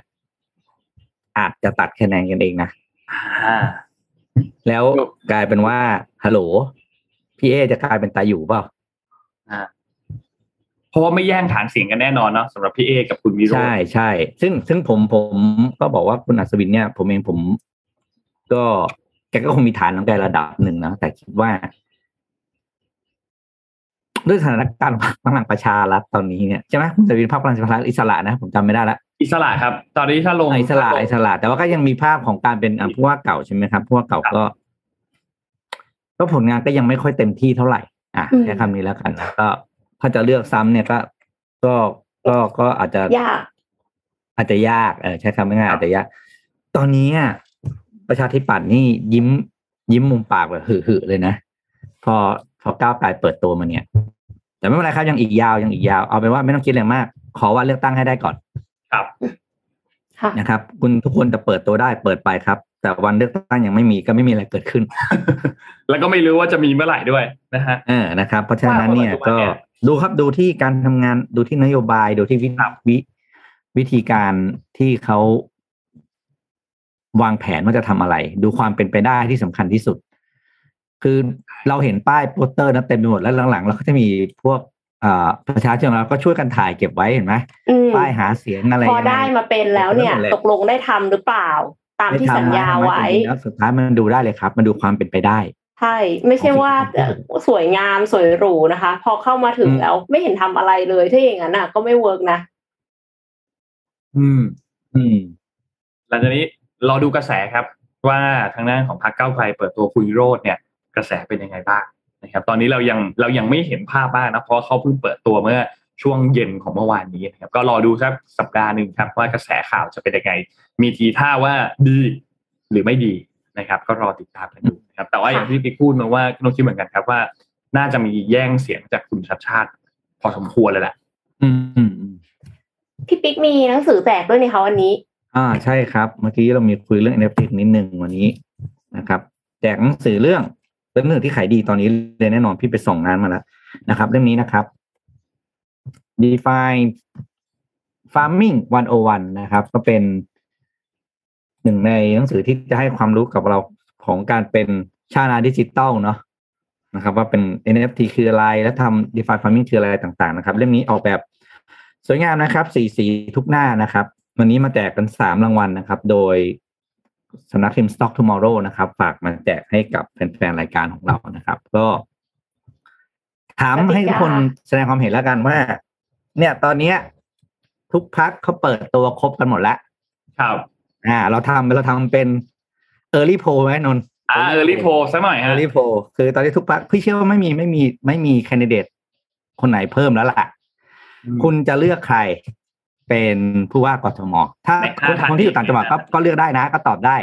อาจจะตัดคะแนนกันเองนะอ่าแล้วกลายเป็นว่าฮัลโหลพี่เอจะกลายเป็นตาอยู่เปล่าอ่าเพราะว่าไม่แย่งฐานเสียงกันแน่นอนเนาะสำหรับพี่เอกับคุณวิโรจใช่น์ใช่ซึ่งซึ่งผมผมก็บอกว่าคุณอัศวินเนี่ย ผมเองผม ก็แกก็คงมีฐานของแกระดับหนึ่งนะแต่คิดว่า ด้วยสถานการณ์พลังประชารัฐตอนนี้เนี่ยใช่ไหมคุณอัศวินภาคพลังประชารัฐอิสระนะผมจำไม่ได้ละอิสระครับ ตอนนี้ถ้าลงอะอิสระอิสระ แต่ว่าก็ยังมีภาพของการเป็นอะผู้ว่าเก่าใช่ไหมครับผู้ว่าเก่าก็ ก็ผลงานก็ยังไม่ค่อยเต็มที่เท่าไหร่ อะอืมใช้คำนี้แล้วกันนะก็ถ้าจะเลือกซ้ำเนี่ยก็ ก็ก็ก็อาจจะยาก อาจจะยากเออใช้คำง่ายๆอาจจะยาก ตอนนี้อะ ประชาธิปัตย์นี่ยิ้ม ยิ้มมุมปากแบบหึๆเลยนะพอพอก้าวไกลเปิดตัวมาเนี่ย แต่ไม่เป็นไรครับยังอีกยาวยังอีกยาวเอาเป็นว่าไม่ต้องคิดอะไรมาก ขอว่าเลือกตั้งให้ได้ก่อน ครับค่ะนะครับ คุณทุกคนจะเปิดตัวได้เปิดไปครับ แต่วันเลือกตั้งยังไม่มีก็ไม่มีอะไรเกิดขึ้น แล้วก็ไม่รู้ว่าจะมีเมื่อไหร่ด้วยนะฮะเออนะครับ เพราะฉะนั้นเนี่ยว่าก็ว่าเนี่ยดูครับดูที่การทำงานดูที่นโยบายดูที่วิครับวิวิธีการที่เขา วางแผนว่าจะทำอะไร ดูความเป็นไปได้ที่สำคัญที่สุด คือเราเห็นป้ายโปสเตอร์นะเต็มไปหมดแล้วหลังๆ เราก็จะมีพวกอ่าประชาชนเราก็ช่วยกันถ่ายเก็บไว้เห็นไหมอืมป้ายหาเสียงอะไรพอได้มาเป็นแล้วเนี่ยหมดเลยตกลงได้ทำหรือเปล่า ตามที่สัญญาไว้ม่ทำนะแล้วสุดท้ายมันดูได้เลยครับ มันดูความเป็นไปได้ใช่ไม่ใช่ว่าของสิ่งที่เอ่อสวยงามสวยหรูนะคะ พอเข้ามาถึงอืมแล้วไม่เห็นทำอะไรเลยถ้าอย่างนั้นอะ ก็ไม่ work นะ อืม อืม หลังจากนี้ รอดูกระแสครับ ว่าทางด้านของพรรคก้าวไกลเปิดตัวคุยโรดเนี่ย กระแสเป็นยังไงบ้างนะครับตอนนี้เรายังเรายังไม่เห็นภาพบ้างนะเพราะว่าเขาเพิ่งเปิดตัวเมื่อช่วงเย็นของเมื่อวานนี้นะครับก็รอดูสักสัปดาห์หนึ่งครับ ว่ากระแสข่าวจะเป็นยังไง มีทีท่าว่าดีหรือไม่ดีนะครับ ก็รอติดตามกันดูนะครับ แต่ว่าอย่างที่พี่พูดมาว่าน้องคิดเหมือนกันครับว่า น่าจะมีแย่งเสียงจากคุณชัดชาติ พอสมควรเลยแหละอืมอืมอืมพี่ปิ๊กมีหนังสือแจกด้วยนี่คะวันนี้ อ่าใช่ครับ เมื่อกี้เรามีคุยเรื่อง NFT นิดนึงวันนี้นะครับแจกหนังสือเรื่องเป็นเรื่งที่ขายดีตอนนี้เลยแน่นอนพี่ไปส่งงานมาแล้วนะครับ เรื่องนี้นะครับ Define Farming 101นะครับ ก็เป็นหนึ่งในหนังสือที่จะให้ความรู้กับเราของการเป็นชาวนาดิจิตอลเนาะนะครับ ว่าเป็น NFT คืออะไรและทำ Define Farming คืออะไรต่าง ๆ นะครับ เล่มนี้ออกแบบสวยงามนะครับ สีสีทุกหน้านะครับ วันนี้มาแจกกันสามรางวัลนะครับ โดยสำนักพิมพ์ Stock Tomorrow นะครับ ฝากมาแจกให้กับแฟนๆรายการของเรานะครับ ก็ ถามให้ทุกคนแสดงความเห็นแล้วกันว่า เนี่ย ตอนเนี้ยทุกพักเขาเปิดตัวครบกันหมดแล้ว ครับ อ่า เราทำเราทำเป็น Early Poll ไว้นนท์อ่าเออรีโพสักหน่อยฮะ Early Poll คือตอนนี้ทุกพักพี่เชื่อว่าไม่มีไม่มีไม่มีแคนดิเดตคนไหนเพิ่มแล้วล่ะ คุณจะเลือกใคร เป็นผู้ว่ากทมถ้าในคนห้าท่านคนที่อยู่ต่างจังหวัดก็ในห้าท่านก็เลือกได้นะ ก็ตอบได้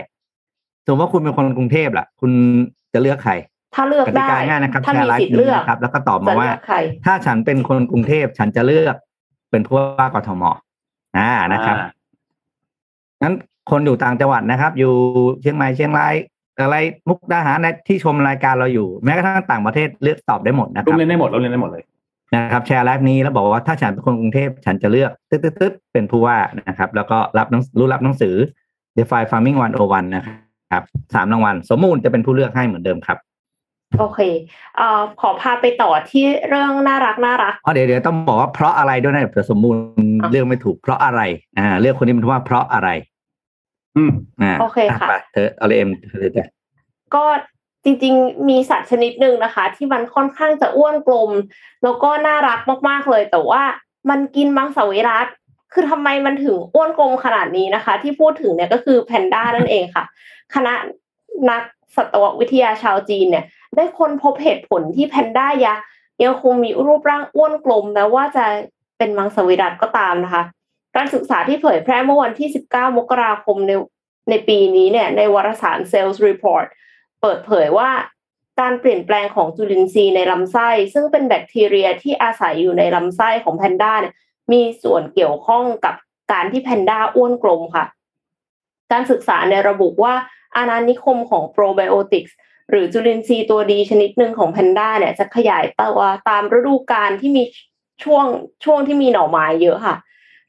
สมมติว่าคุณเป็นคนกรุงเทพล่ะ คุณจะเลือกใครถ้าเลือกกติได้กาง่ายนะครับถ้าแชมีร์ไลสิทฟ์ธิ์เลืนี้อกนะครับ แล้วก็ตอบจะมาว่าเลือกใครถ้าฉันเป็นคนกรุงเทพฉันจะเลือก เป็นผู้ว่ากทมอ่านะครับอ่างั้นคนอยู่ต่างจังหวัดนะครับ อยู่เชียงใหม่เชียงรายอะไรมุกดาหารในที่ชมรายการเราอยู่ แม้กระทั่งต่างประเทศเลือกตอบได้หมดนะคร่วรัมบเล่นได้หมดร่วมเล่นได้หมดเลย นะครับแชร์ไลฟ์นี้แล้วบอกว่าถ้าฉันเป็นคนกรุงเทพฉันจะเลือกตึ๊ดตึ๊ดตึ๊ดเป็นผู้ว่านะครับ แล้วก็รับหนังรู้รับหนังสือ DeFi Farming 101 นะครับสามรางวัลสมมูลจะเป็นผู้เลือกให้เหมือนเดิมครับโอเคเอ่อขอพาไปต่อที่เรื่องน่ารักน่ารักอ๋อเดี๋ยวเดี๋ยวต้องบอกว่าเพราะอะไรด้วยนะเดี๋ยวสมมูลอะเลือกไม่ถูกเพราะอะไร อ่าเลือกคนนี้เป็นว่าเพราะอะไร อืมอ่าโอเคค่ะไปเธอเอาเลยเอ็มเธอเลยจ้ะก็ จริงๆ มีสัตว์ชนิดหนึ่งนะคะ ที่มันค่อนข้างจะอ้วนกลม แล้วก็น่ารักมากๆเลย แต่ว่ามันกินมังสวิรัตคือทำไมมันถึงอ้วนกลมขนาดนี้นะคะ ที่พูดถึงเนี่ยก็คือแพนด้านั่นเองค่ะ คณะนักสัตววิทยาชาวจีนเนี่ย ได้ค้นพบเหตุผลที่แพนด้ายักษ์ยังคงมีรูปร่างอ้วนกลมแม้ว่าจะเป็นมังสวิรัตก็ตามนะคะ การศึกษาที่เผยแพร่เมื่อวันที่ 19 มกราคมในในปีนี้เนี่ยในวารสาร Sales Report เปิดเผยว่าการเปลี่ยนแปลงของจุลินทรีย์ในลำไส้ ซึ่งเป็นแบคทีเรียที่อาศัยอยู่ในลำไส้ของแพนด้าเนี่ยมีส่วนเกี่ยวข้องกับการที่แพนด้าอ้วนกลมค่ะ การศึกษาในระบุว่าอาณานิคมของโปรไบโอติกส์หรือจุลินทรีย์ตัวดีชนิดหนึ่งของแพนด้าเนี่ยจะขยายตัวตามฤดูกาลที่มีช่วงช่วงที่มีหน่อไม้เยอะค่ะ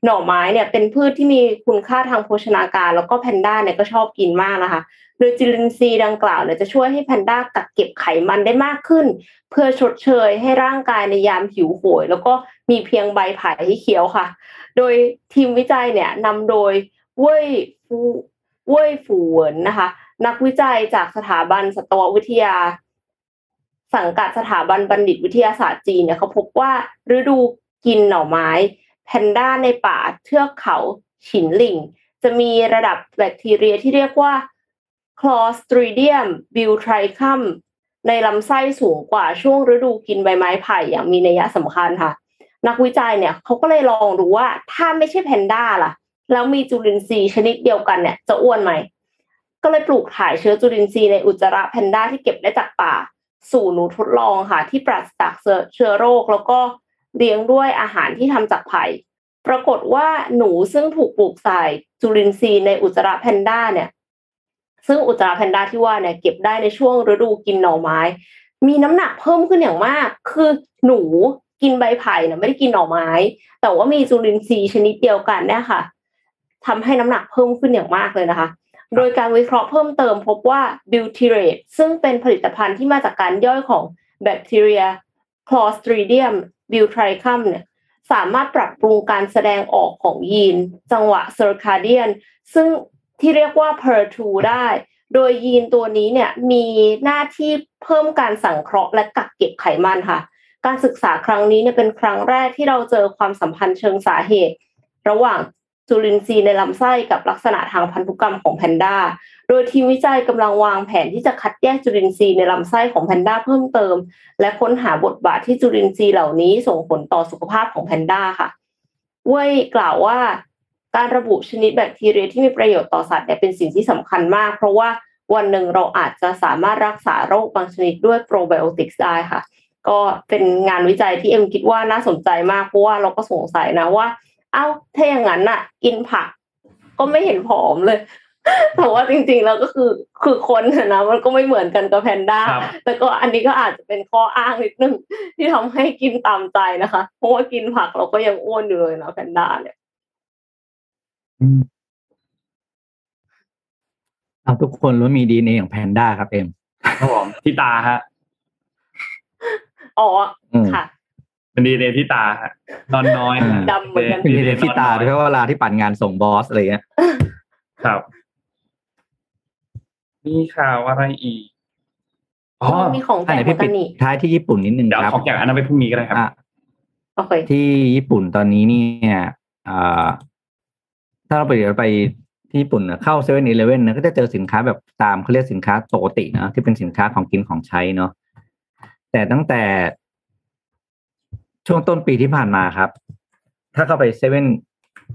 หน่อไม้เนี่ยเป็นพืชที่มีคุณค่าทางโภชนาการ แล้วก็แพนด้าเนี่ยก็ชอบกินมากนะคะ โดยจุลินทรีย์ดังกล่าวเนี่ยจะช่วยให้แพนด้ากักเก็บไขมันได้มากขึ้น เพื่อชดเชยให้ร่างกายในยามหิวโหย แล้วก็มีเพียงใบไผ่ให้เคี้ยวค่ะ โดยทีมวิจัยเนี่ยนำโดยเว่ยฟูเว่ยฟูเวินนะคะ นักวิจัยจากสถาบันสัตววิทยา สังกัดสถาบันบัณฑิตวิทยาศาสตร์จีนเนี่ยเขาพบว่าฤดูกินหน่อไม้แพนด้าในป่าเทือกเขาฉินหลิง จะมีระดับแบคทีเรียที่เรียกว่า Clostridium butyricum ในลำไส้สูงกว่าช่วงฤดูกินใบไม้ไผ่อย่างมีนัยสำคัญค่ะ นักวิจัยเนี่ยเขาก็เลยลองดูว่าถ้าไม่ใช่แพนด้าล่ะ แล้วมีจุลินทรีย์ชนิดเดียวกันเนี่ยจะอ้วนไหม ก็เลยปลูกถ่ายเชื้อจุลินทรีย์ในอุจจาระแพนด้าที่เก็บได้จากป่า สู่หนูทดลองค่ะ ที่ปราศจากเชื้อโรคแล้วก็เลี้ยงด้วยอาหารที่ทำจากไผ่ปรากฏว่าหนูซึ่งถูกปลูกใส่จุลินทรีย์ในอุจจาระแพนด้าเนี่ย ซึ่งอุจจาระแพนด้าที่ว่าเนี่ยเก็บได้ในช่วงฤดูกินหน่อไม้ มีน้ำหนักเพิ่มขึ้นอย่างมาก คือหนูกินใบไผ่เนะไม่ได้กินหน่อไม้ แต่ว่ามีจุลินทรีย์ชนิดเดียวกันเนี่ยค่ะทำให้น้ำหนักเพิ่มขึ้นอย่างมากเลยนะคะ โดยการวิเคราะห์เพิ่มเติมพบว่าบิวทีเรตซึ่งเป็นผลิตภัณฑ์ที่มาจากการย่อยของแบคทีเรีย Clostridium butyricum เนี่ยสามารถปรับปรุงการแสดงออกของยีน จังหวะ circadian ซึ่ง ที่เรียกว่า PER2 ได้ โดยยีนตัวนี้เนี่ยมีหน้าที่เพิ่มการสังเคราะห์และกักเก็บไขมันค่ะ การศึกษาครั้งนี้เนี่ยเป็นครั้งแรกที่เราเจอความสัมพันธ์เชิงสาเหตุ ระหว่างจุลินทรีย์ในลำไส้กับลักษณะทางพันธุกรรมของแพนด้า โดยทีมวิจัยกำลังวางแผนที่จะคัดแยกจุลินทรีย์ในลำไส้ของแพนด้าเพิ่มเติม และค้นหาบทบาทที่จุลินทรีย์เหล่านี้ส่งผลต่อสุขภาพของแพนด้าค่ะเว้ยกล่าวว่า การระบุชนิดแบคทีเรียที่มีประโยชน์ต่อสัตว์เนี่ยเป็นสิ่งที่สำคัญมาก เพราะว่าวันหนึ่งเราอาจจะสามารถรักษาโรคบางชนิดด้วยโปรไบโอติกส์ได้ค่ะ ก็เป็นงานวิจัยที่เอ็มคิดว่าน่าสนใจมากเพราะว่าเราก็สงสัยนะว่า เอ้าถ้าอย่างนั้นน่ะ กินผัก ก็ไม่เห็นผอมเลยแต่ว่าจริงๆแล้วก็คือคือคนน่ะนะมันก็ไม่เหมือนกันกับแพนด้าครับแต่ก็อันนี้ก็อาจจะเป็นข้ออ้างนิดนึงที่ทำให้กินตามใจนะคะ เพราะว่ากินผักเราก็ยังอ้วนอยู่เลยนะแพนด้าเนี่ย เอาทุกคนล้วนมีดีเอ็นเอของแพนด้าครับเอ็มครับผมที่ตาฮะ อ๋อ อืมค่ะ เป็นดีเที่ตาฮะนอนน้อยฮะดำเหมือนกัน มีดีเอ็นที่ตาด้วยเพราะว่าเวลาที่ปั่นงานส่งบอสอะไรเงี้ยครับ มีข่าวอะไรอีกอ๋อมีของอันแต่ไหนงพี่ขอปิดงนี่ท้ายที่ญี่ปุ่นนิดนึงเดี๋ยวครับ ของอย่างอันนั้นไปพรุ่งนี้ก็ได้ครับ อะ โอเค ที่ญี่ปุ่นตอนนี้เนี่ยอ่า ถ้าเราไปเดี๋ยวไปที่ญี่ปุ่นน่ะเข้าเซเว่นอีเลเว่นนะก็จะเจอสินค้าแบบตามเขาเรียกสินค้าปกตินะที่เป็นสินค้าของกินของใช้เนาะแต่ตั้งแต่ช่วงต้นปีที่ผ่านมาครับ ถ้าเข้าไปเซเว่น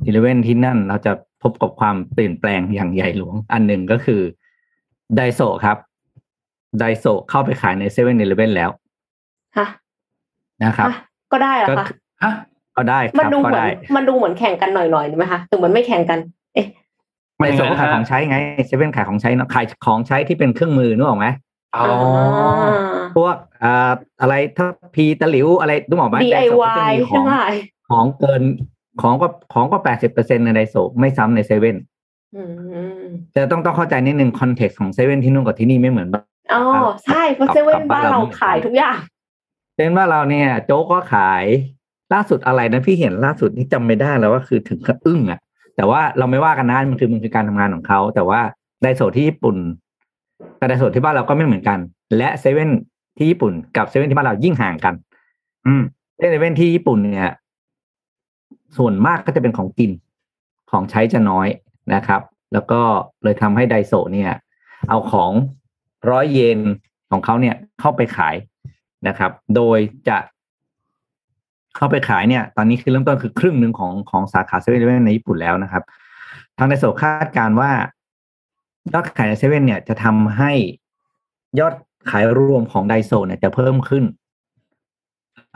อีเลเวนที่นั่น เราจะพบกับความเปลี่ยนแปลงอย่างใหญ่หลวง อันหนึ่งก็คือไดโซครับไดโซเข้าไปขายในเซเว่นอีเลเวนแล้ว ฮะ นะครับฮะก็ได้เหรอก็คะ ฮะก็ได้คมันรับดูก็เหมือนได้มันดูเหมือนแข่งกันหน่อยๆไหมคะถึงมันไม่แข่งกัน เอ๊ะไดโซก็ขายของใช้ไงเซเว่นขายของใช้เนอะขายของใช้ที่เป็นเครื่องมือนึกออกไหมอ๋อพวกอ่าอะไรถ้าพีตะหลิวอะไรนึกออกไหมดีไดไอโซก็วาจะยมีขอทั้งงหลายของเกินของก็ของก็แปดสิบเปอร์เซ็นในไดโซไม่ซ้ำในเซเว่นอืมแต่ต้องต้องเข้าใจนิดนึงคอนเท็กซ์ของเซเว่นที่นู่นกับที่นี่ไม่เหมือนบ้านอ๋อใช่เพราะกลับเซเว่กลันบบ้าบ้านนเราเราขายทุกอย่างเช่นว่าเราเนี่ย โจ๊กก็ขาย ล่าสุดอะไรนะพี่เห็นล่าสุดนี่จำไม่ได้แล้วว่าคือถึงกับอึ้งอะแต่ว่าเราไม่ว่ากันนะมันคือมันคือการทำงานของเขาแต่ว่าไดโซที่ญี่ปุ่นกับไดโซที่บ้านเราก็ไม่เหมือนกัน และเซเว่นที่ญี่ปุ่นกับเซเว่นที่บ้านเรายิ่งห่างกัน อืมเซเว่นที่ญี่ปุ่นเนี่ย ส่วนมากก็จะเป็นของกินของใช้จะน้อยนะครับ แล้วก็เลยทำให้ไดโซเนี่ย เอาของร้อยเยนของเขาเนี่ยเข้าไปขายนะครับ โดยจะ เข้าไปขายเนี่ย ตอนนี้คือเริ่มต้นคือครึ่งหนึ่งของของสาขาเซเว่นในญี่ปุ่นแล้วนะครับ ทางไดโซคาดการ์ว่ายอดขายในเซเว่นเนี่ยจะทำให้ยอดขายรวมของไดโซเนี่ยจะเพิ่มขึ้น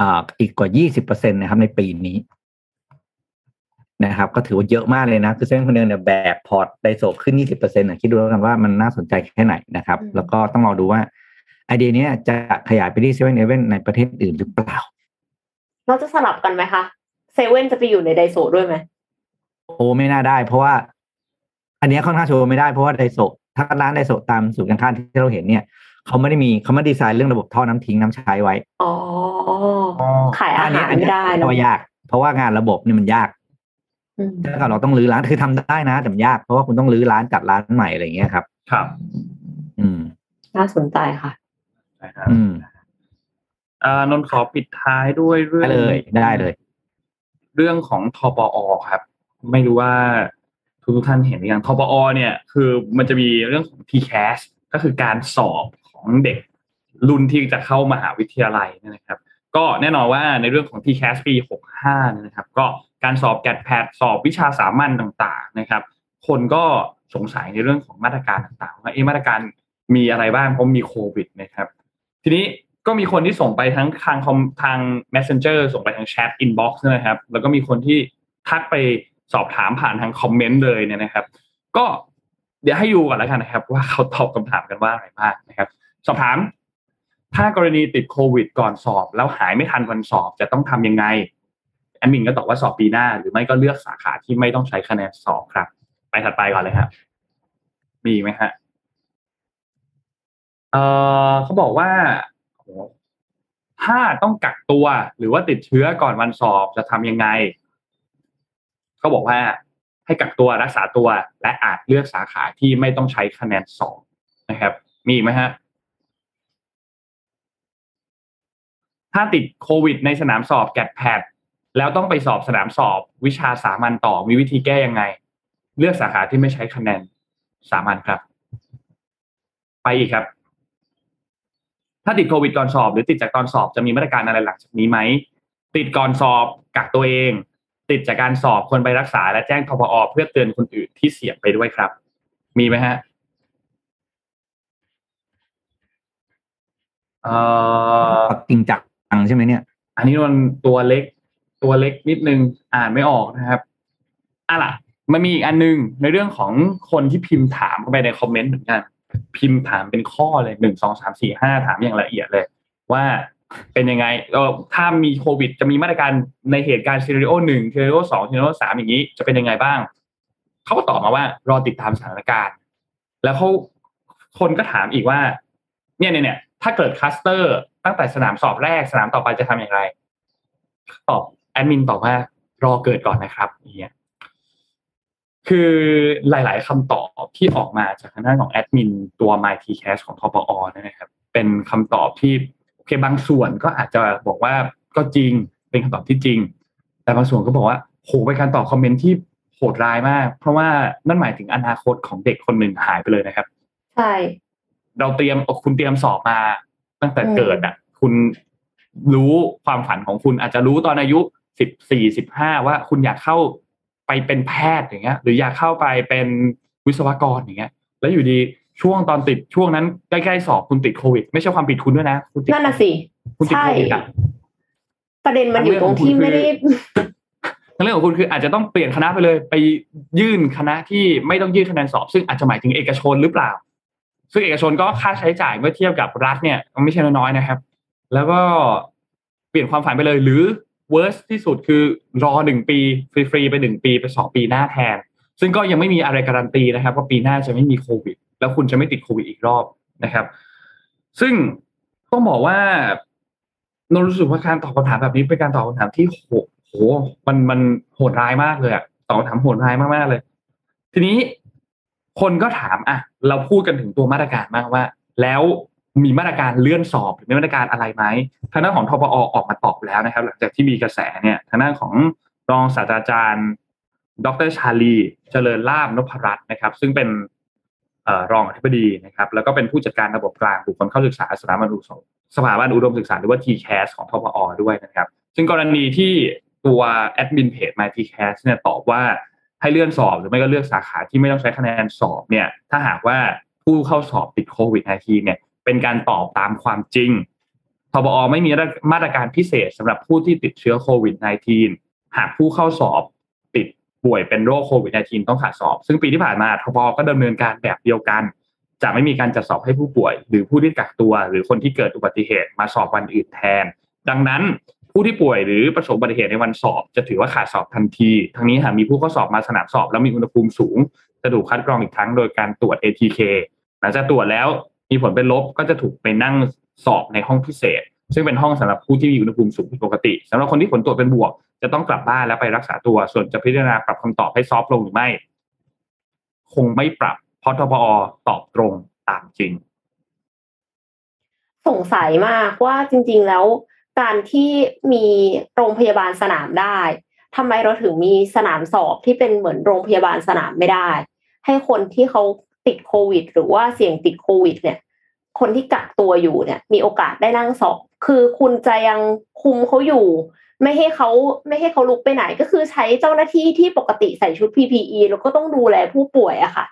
อ่าอีกกว่า20%นตนะครับในปีนี้นะครับ ก็ถือว่าเยอะมากเลยนะ คือเซเว่นคนเดียวเนี่ยแบกพอร์ตไดโซขึ้น20%นะคิดดูแล้วกันว่ามันน่าสนใจแค่ไหนนะครับ แล้วก็ต้องรอดูว่าไอเดียนี้จะขยายไปที่เซเว่นอีเลเว่นในประเทศอื่นหรือเปล่า เราจะสลับกันไหมคะเซเว่นจะไปอยู่ในไดโซด้วยไหมโอ้ไม่น่าได้ เพราะว่า อันเนี้ยค่อนข้างชัวร์ไม่ได้เพราะว่าไดโซถ้าร้านไดโซตามสูตรการค้าที่เราเห็นเนี่ยเขาไม่ได้มีเขาไม่ได้ดีไซน์เรื่องระบบท่อน้ำทิ้งน้ำใช้ไว้อ๋อขายอาอันหาเนี้ยรอันไม่เนี้ยได้เพเนราะอะว่ายาก เพราะว่างานระบบเนี่ยมันยากอืมถ้าเราต้องรื้อร้านคือทำได้นะแต่มันยากเพราะว่าคุณต้องรื้อร้านจัดร้านใหม่อะไรอย่างเงี้ยครับ ครับ อืม น่าสนใจค่ะนะครับอืม อ่านนท์ขอปิดท้ายด้วยเรื่อได้งเลยได้เลย เรื่องของทปอครับ ไม่รู้ว่าทุกทุกๆท่านเห็นหรือยังทปอเนี่ย คือมันจะมีเรื่องของ TCAS ก็คือการสอบของเด็กรุ่นที่จะเข้ามหาวิทยาลัยเนยนะครับ ก็แน่นอนว่าในเรื่องของ TCAS ปี 65เนี่ยนะครับ ก็การสอบแกดแพดสอบวิชาสามัญต่างๆนะครับ คนก็สงสัยในเรื่องของมาตรการต่างๆว่าเอ๊ะมาตรการมีอะไรบ้างเพราะมีโควิดนะครับ ทีนี้ ก็มีคนที่ส่งไปทั้งทางคอมทาง messenger ส่งไปทางแชท inbox นะครับ แล้วก็มีคนที่ทักไปสอบถามผ่านทางคอมเมนต์เลยเนี่ยนะครับ ก็เดี๋ยวให้ดูก่อนแล้วกันนะครับ ว่าเขาตอบคำถามกันว่าอะไรบ้างนะครับ สอบถาม ถ้ากรณีติดโควิด ก่อนสอบ แล้วหายไม่ทันวันสอบจะต้องทำยังไงแอดมินก็ตอบว่าสอบปีหน้า หรือไม่ก็เลือกสาขาที่ไม่ต้องใช้คะแนนสอบครับ ไปถัดไปก่อนเลยครับมีไหมฮะเออเขาบอกว่า ถ้าต้องกักตัวหรือว่าติดเชื้อก่อนวันสอบจะทำยังไงเขาบอกว่าให้กักตัวรักษาตัว และอาจเลือกสาขาที่ไม่ต้องใช้คะแนนสอบนะครับ มีไหมฮะถ้าติดโควิดในสนามสอบแกดแพดแล้วต้องไปสอบสนามสอบวิชาสามัญต่อมีวิธีแก้ยังไง เลือกสาขาที่ไม่ใช้คะแนนสามัญครับ ไปอีกครับ ถ้าติดโควิดก่อนสอบ หรือติดจากตอนสอบจะมีมาตรการอะไรหลังจากนี้ไหมติดก่อนสอบกักตัวเอง ติดจากการสอบควรไปรักษา และแจ้งทพอเพื่อเตือนคนอื่นที่เสี่ยงไปด้วยครับ มีไหมฮะเอ่อจริงจังใช่ไหมเนี่ย อันนี้มันตัวเล็ก ตัวเล็กนิดนึงอ่านไม่ออกนะครับอะล่ะ มันมีอีกอันนึงในเรื่องของคนที่พิมพ์ถามเข้าไปในคอมเมนต์เหมือนกัน พิมพ์ถามเป็นข้อเลยหนึ่งสองสามสี่ห้าถามอย่างละเอียดเลย ว่าเป็นยังไงเออถ้ามีโควิด จะมีมาตรการในเหตุการณ์ซีรีโอหนึ่งซีรีโอสองซีรีโอสามอย่างนี้จะเป็นยังไงบ้างเขาก็ตอบมาว่ารอติดตามสถานการณ์ แล้วเขาคนก็ถามอีกว่า เนี่ยเนี่ยเนี่ยถ้าเกิดคลัสเตอร์ ตั้งแต่สนามสอบแรกสนามต่อไปจะทำอย่างไรตอบแอดมินตอบว่ารอเกิดก่อนนะครับเนี่ย คือหลาย ๆคำตอบที่ออกมาจากทางด้านของแอดมินตัว MyTCast ของทปอนะครับเป็นคำตอบที่โอเคบางส่วนก็อาจจะบอกว่าก็จริงเป็นคำตอบที่จริง แต่บางส่วนก็บอกว่าโหเป็นการตอบคอมเมนต์ที่โหดร้ายมาก เพราะว่านั่นหมายถึงอนาคตของเด็กคนหนึ่งหายไปเลยนะครับใช่เราเตรียมคุณเตรียมสอบมาตั้งแต่อืมเกิดอะ คุณรู้ความฝันของคุณอาจจะรู้ตอนอายุสิบสี่สิบห้าว่าคุณอยากเข้า ไปเป็นแพทย์อย่างเงี้ย หรืออยากเข้าไปเป็นวิศวกรอย่างเงี้ย แล้วอยู่ดีช่วงตอนติดช่วงนั้นใกล้ๆสอบคุณติดโควิด ไม่ใช่ความผิดคุณด้วยนะคุณติดนั่นน่ะสิคุณติดใช่โควิดอะประเด็นมันอยู่ตรงที่ไม่ได้เรื่องของคุณคืออาจจะต้องเปลี่ยนคณะไปเลย ไปยื่นคณะที่ไม่ต้องยื่นคะแนนสอบ ซึ่งอาจจะหมายถึงเอกชนหรือเปล่า ซึ่งเอกชนก็ค่าใช้จ่ายเมื่อเทียบกับรัฐเนี่ยไม่ใช่น้อยๆนะครับ แล้วก็เปลี่ยนความฝันไปเลยหรือ worst ที่สุดคือรอหนึ่งปี ฟรีๆไปหนึ่งปีไปสองปีหน้าแทน ซึ่งก็ยังไม่มีอะไรการันตีนะครับว่าปีหน้าจะไม่มีโควิด แล้วคุณจะไม่ติดโควิดอีกรอบนะครับ ซึ่งต้องบอกว่านนรู้สึกว่าการตอบคำถามแบบนี้เป็นการตอบคำถามที่โหโหมันมันโหดร้ายมากเลยอะตอบคำถามโหดร้ายมากๆเลย ทีนี้คนก็ถามอะ เราพูดกันถึงตัวมาตรการมากว่า แล้ว มีมาตรการเลื่อนสอบหรือมีมาตรการอะไรไหมทางด้านของทปอออกมาตอบแล้วนะครับ หลังจากที่มีกระแสเนี่ยทางด้านของรองศาสตราจารย์ ดรชาลี เจริญลาบนพรัตน์นะครับ ซึ่งเป็นรองอธิบดีนะครับ แล้วก็เป็นผู้จัดการระบบกลางบุคคลเข้าศึกษาสถาบันอุดมสถาบันอุดมศึกษาหรือว่า TCAS ของทปอด้วยนะครับ ซึ่งกรณีที่ตัวแอดมินเพจ My TCAS เนี่ยตอบว่าให้เลื่อนสอบหรือไม่ก็เลือกสาขาที่ไม่ต้องใช้คะแนนสอบเนี่ย ถ้าหากว่าผู้เข้าสอบติดโควิด -19 เนี่ย เป็นการตอบตามความจริงทบอไม่มีมาตรการพิเศษสำหรับผู้ที่ติดเชื้อโควิด -19 หากผู้เข้าสอบติดป่วยเป็นโรคโควิด -19 ต้องขาดสอบ ซึ่งปีที่ผ่านมาทบอก็ดำเนินการแบบเดียวกัน จะไม่มีการจัดสอบให้ผู้ป่วย หรือผู้ที่กักตัว หรือคนที่เกิดอุบัติเหตุมาสอบวันอื่นแทน ดังนั้นผู้ที่ป่วยหรือประสบอุบัติเหตุในวันสอบ จะถือว่าขาดสอบทันที ทั้งนี้หากมีผู้เข้าสอบมาสนามสอบ แล้วมีอุณหภูมิสูง จะถูกคัดกรองอีกครั้งโดยการตรวจ ATK หลังจากตรวจแล้ว มีผลเป็นลบก็จะถูกไปนั่งสอบในห้องพิเศษ ซึ่งเป็นห้องสำหรับผู้ที่มีอุณหภูมิสูงผิดปกติสำหรับคนที่ผลตรวจเป็นบวก จะต้องกลับบ้านแล้วไปรักษาตัว ส่วนจะพิจารณาปรับคำตอบให้ซอฟลงหรือไม่ คงไม่ปรับเพราะทบอตอบตรงตามจริง สงสัยมากว่าจริง ๆ แล้ว การที่มีโรงพยาบาลสนามได้ทำไมเราถึงมีสนามสอบที่เป็นเหมือนโรงพยาบาลสนามไม่ได้ ให้คนที่เขา ติดโควิด หรือว่าเสี่ยงติดโควิด เนี่ย คนที่กักตัวอยู่เนี่ย มีโอกาสได้นั่งสอบคือคุณจะยังคุมเขาอยู่ ไม่ให้เขาไม่ให้เขาลุกไปไหน ก็คือใช้เจ้าหน้าที่ที่ปกติใส่ชุด PPE แล้วก็ต้องดูแลผู้ป่วยอะค่ะ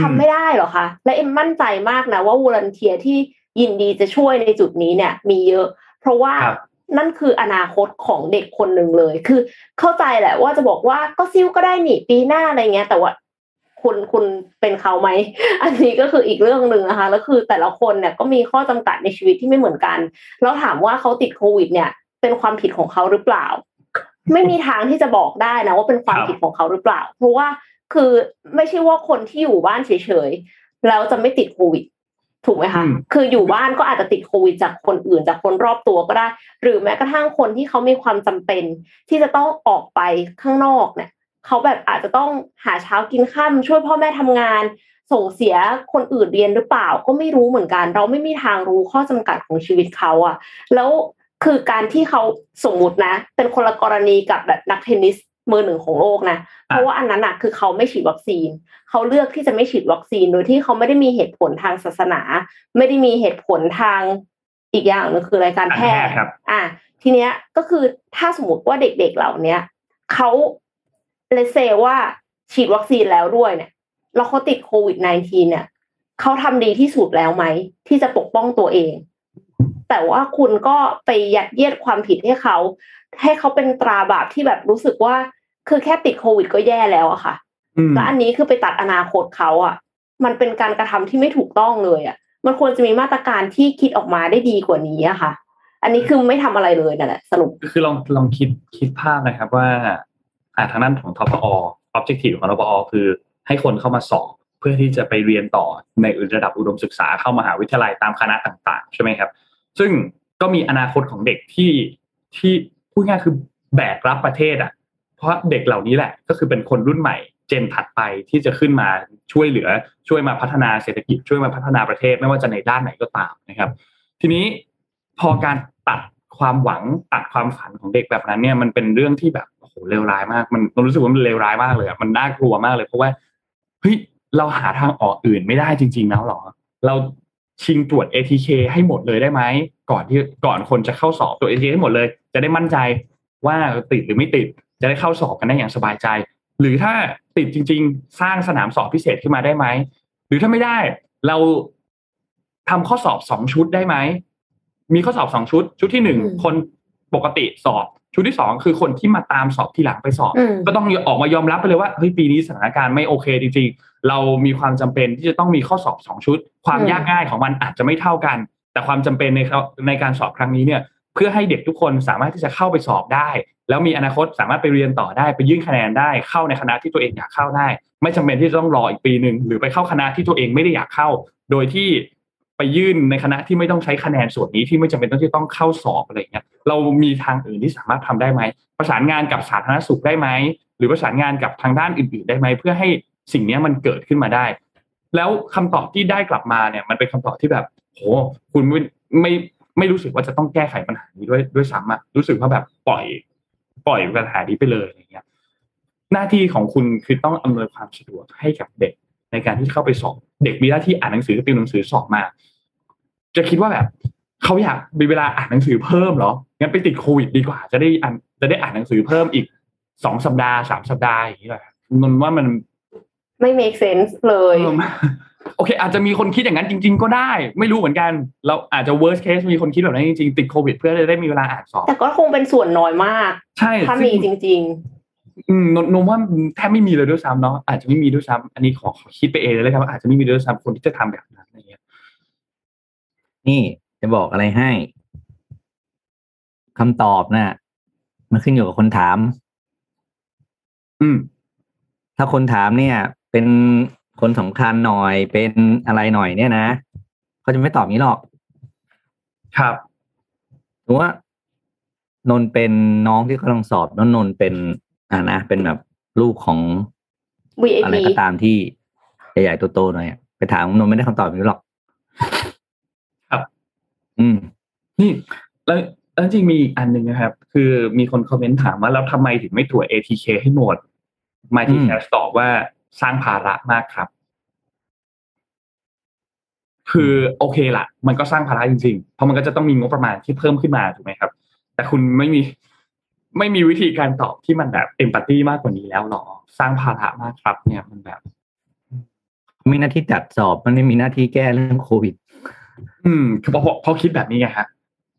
ทำไม่ได้หรอคะ และเอ็มมั่นใจมากนะว่าวอลันเทียที่ยินดีจะช่วยในจุดนี้เนี่ย มีเยอะ เพราะว่านั่นคืออนาคตของเด็กคนหนึ่งเลย คือเข้าใจแหละว่าจะบอกว่าก็ซิ้วก็ได้หนีปีหน้าอะไรเงี้ย แต่ว่า คุณคุณเป็นเขาไหม อันนี้ก็คืออีกเรื่องหนึ่งนะคะ แล้วคือแต่ละคนเนี่ยก็มีข้อจำกัดในชีวิตที่ไม่เหมือนกัน แล้วถามว่าเขาติดโควิด เนี่ย เป็นความผิดของเขาหรือเปล่า ไม่มีทางที่จะบอกได้นะว่าเป็นความผิดของเขาหรือเปล่า เพราะว่าคือไม่ใช่ว่าคนที่อยู่บ้านเฉยๆแล้วจะไม่ติดโควิดถูกไหมคะ คืออยู่บ้านก็อาจจะติดโควิดจากคนอื่นจากคนรอบตัวก็ได้ หรือแม้กระทั่งคนที่เขามีความจำเป็น ที่จะต้องออกไปข้างนอกเนี่ย เขาแบบอาจจะต้องหาเช้ากินข้ามช่วยพ่อแม่ทำงาน ส่งเสียคนอื่นเรียนหรือเปล่า ก็ไม่รู้เหมือนกัน เราไม่มีทางรู้ข้อจำกัดของชีวิตเขาอะแล้วคือการที่เขาสมมุตินะ เป็นคนละกรณีกับแบบนักเทนนิสมือหนึ่งของโลกนะ เพราะว่าอันนั้นอะคือเขาไม่ฉีดวัคซีน เขาเลือกที่จะไม่ฉีดวัคซีนโดยที่เขาไม่ได้มีเหตุผลทางศาสนา ไม่ได้มีเหตุผลทางอีกอย่างนึงคือรายการแพทย์อะทีเนี้ยก็คือถ้าสมมติว่าเด็กๆเหล่าเนี้ยเขา เลเซว่าฉีดวัคซีนแล้วด้วยเนี่ยแล้วเขาติดโควิด -19 เนี่ยเขาทำดีที่สุดแล้วไหม ที่จะปกป้องตัวเอง แต่ว่าคุณก็ไปยัดเยียดความผิดให้เขา ให้เขาเป็นตราบาปที่แบบรู้สึกว่า คือแค่ติดโควิดก็แย่แล้วอะค่ะแล้วอันนี้คือไปตัดอนาคตเขาอะมันเป็นการกระทำที่ไม่ถูกต้องเลยอะมันควรจะมีมาตรการที่คิดออกมาได้ดีกว่านี้อะค่ะ อันนี้คือไม่ทำอะไรเลยนั่นแหละสรุปคือลองลองคิดคิดภาพนะครับว่า อ่าทางด้นของทปอ objective ของทปอ คือให้คนเข้ามาสอบเพื่อที่จะไปเรียนต่อในระดับอุดมศึกษาเข้ามหาวิทยาลัยตามคณะต่างๆ ใช่ไหมครับ ซึ่งก็มีอนาคตของเด็กที่ที่พูดง่ายคือแบกรับประเทศอะ เพราะเด็กเหล่านี้แหละ ก็คือเป็นคนรุ่นใหม่ เจนถัดไปที่จะขึ้นมาช่วยเหลือ ช่วยมาพัฒนาเศรษฐกิจช่วยมาพัฒนาประเทศไม่ว่าจะในด้านไหนก็ตามนะครับ ทีนี้พอการตัดความหวังตัดความฝันของเด็กแบบนั้นเนี่ยมันเป็นเรื่องที่แบบ เลวร้ายมาก มันเรารู้สึกว่ามันเลวร้ายมากเลยอะมันน่ากลัวมากเลยเพราะว่าเฮ้ยเราหาทางออกอื่นไม่ได้จริง ๆ แล้วหรอ เราชิงตรวจ ATK ให้หมดเลยได้ไหมก่อนที่ก่อนคนจะเข้าสอบตรวจ ATK ให้หมดเลย จะได้มั่นใจว่าติดหรือไม่ติดจะได้เข้าสอบกันได้อย่างสบายใจ หรือถ้าติดจริง ๆ สร้างสนามสอบพิเศษขึ้นมาได้ไหมหรือถ้าไม่ได้เราทำข้อสอบสองชุดได้ไหมมีข้อสอบสองชุด ชุดที่หนึ่งอืมคนปกติสอบ ชุดที่สองคือคนที่มาตามสอบทีหลังไปสอบอืมก็ต้องออกมายอมรับไปเลยว่าเฮ้ยปีนี้สถานการณ์ไม่โอเคจริงๆ เรามีความจำเป็นที่จะต้องมีข้อสอบสองชุด ความอืมยากง่ายของมันอาจจะไม่เท่ากัน แต่ความจำเป็นในเขาในการสอบครั้งนี้เนี่ย เพื่อให้เด็กทุกคนสามารถที่จะเข้าไปสอบได้ แล้วมีอนาคตสามารถไปเรียนต่อได้ไปยื่นคะแนนได้เข้าในคณะที่ตัวเองอยากเข้าได้ ไม่จำเป็นที่จะต้องรออีกปีหนึ่งหรือไปเข้าคณะที่ตัวเองไม่ได้อยากเข้า โดยที่ ไปยื่นในคณะที่ไม่ต้องใช้คะแนนส่วนนี้ที่ไม่จำเป็นต้องที่ต้องเข้าสอบอะไรเงี้ยเรามีทางอื่นที่สามารถทำได้ไหม ประสานงานกับสาธารณสุขได้ไหม หรือประสานงานกับทางด้านอื่น ๆ ได้ไหม เพื่อให้สิ่งนี้มันเกิดขึ้นมาได้ แล้วคำตอบที่ได้กลับมาเนี่ยมันเป็นคำตอบที่แบบโหคุณไม่ไม่ไม่รู้สึกว่าจะต้องแก้ไขปัญหานี้ด้วยด้วยซ้ำอะรู้สึกว่าแบบปล่อย ปล่อยปัญหานี้ไปเลยอะไรเงี้ยหน้าที่ของคุณคือต้องอำนวยความสะดวกให้กับเด็กในการที่เข้าไปสอบ เด็กมีหน้าที่อ่านหนังสือติวหนังสือสอบมา จะคิดว่าแบบเขาอยากมีเวลาอ่านหนังสือเพิ่มเหรองั้นไปติดโควิดดีกว่า จะได้อ่านจะได้อ่านหนังสือเพิ่มอีกสองสัปดาห์สามสัปดาห์อย่างนี้แหละนนว่ามันไม่ make sense เลยเออโอเค อาจจะมีคนคิดอย่างนั้นจริง ๆ ก็ได้ ไม่รู้เหมือนกัน เราอาจจะ worst case มีคนคิดแบบนั้นจริงๆ ติดโควิด เพื่อจะได้มีเวลาอ่านสอบ แต่ก็คงเป็นส่วนน้อยมาก ใช่ ถ้าซึ่มีงจริงอืม นนนมว่าแทบไม่มีเลยด้วยซ้ำเนาะอาจจะไม่มีด้วยซ้ำอันนี้ขอขอคิดไปเองเลยครับว่าอาจจะไม่มีด้วยซ้ำคนที่จะทำแบบนั้นอะไรเงี้ยนี่จะบอกอะไรให้คำตอบน่ะ มันขึ้นอยู่กับคนถาม อืม ถ้าคนถามเนี่ย เป็นคนสำคัญหน่อยเป็นอะไรหน่อยเนี่ยนะเขาจะไม่ตอบนี้หรอก ครับถือว่านนท์เป็นน้องที่กำลังสอบแล้วนนท์เป็น อ่านะเป็นแบบลูกของๆ VIP อะไรก็ตามที่ใหญ่ๆโตๆหน่อยอะไปถามนนท์ไม่ได้คำตอบนี้หรอก ครับ อืม นี่แล้วแล้วจริงมีอีกอันหนึ่งนะครับ คือมีคนคอมเมนต์ถามว่าแล้วทำไมถึงไม่ตรวจ ATK ให้หมดมาที่อืมแคสตอบว่าสร้างภาระมากครับ คือโอเคละมันก็สร้างภาระจริงๆ เพราะมันก็จะต้องมีงบประมาณที่เพิ่มขึ้นมาถูกไหมครับ แต่คุณไม่มี ไม่มีวิธีการตอบที่มันแบบเอมพัตตีมากกว่านี้แล้วหรอ สร้างภาระมากครับ เนี่ยมันแบบ มีหน้าที่จัดสอบมันไม่มีหน้าที่แก้เรื่องโควิด อืมคือเพราะเพราะเพราะคิดแบบนี้ไงฮะ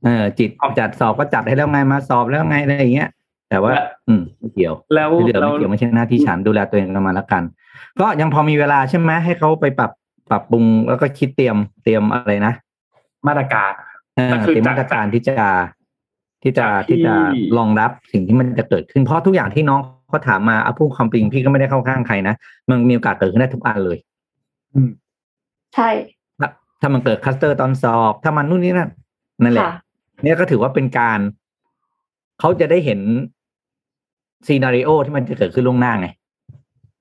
เออจิตจัดสอบก็จัดให้แล้วไงมาสอบแล้วไงอะไรอย่างเงี้ยแต่ว่าและอืมไม่เกี่ยว แล้วไม่เกี่ยวแล้วไม่เกี่ยวไม่ใช่หน้าที่ฉันดูแลตัวเองกันมาแล้วกัน ก็ยังพอมีเวลาใช่ไหมให้เขาไปปรับปรับปรุงแล้วก็คิดเตรียมเตรียมอะไรนะมาตรการเออก็คือเตรียมจากมาตรการที่จะ ที่จะจากที่ที่จะรองรับสิ่งที่มันจะเกิดขึ้นเพราะทุกอย่างที่น้องเขาถามมาเอาพูดความจริงพี่ก็ไม่ได้เข้าข้างใครนะมันมีโอกาสเกิดขึ้นได้ทุกอันเลย อืมใช่ถ้าถ้ามันเกิดคลัสเตอร์ตอนสอบ ถ้ามันนู่นนี่นั่นนั่นแหละค่ะเนี่ยก็ถือว่าเป็นการเขาจะได้เห็น scenario ที่มันจะเกิดขึ้นล่วงหน้าไง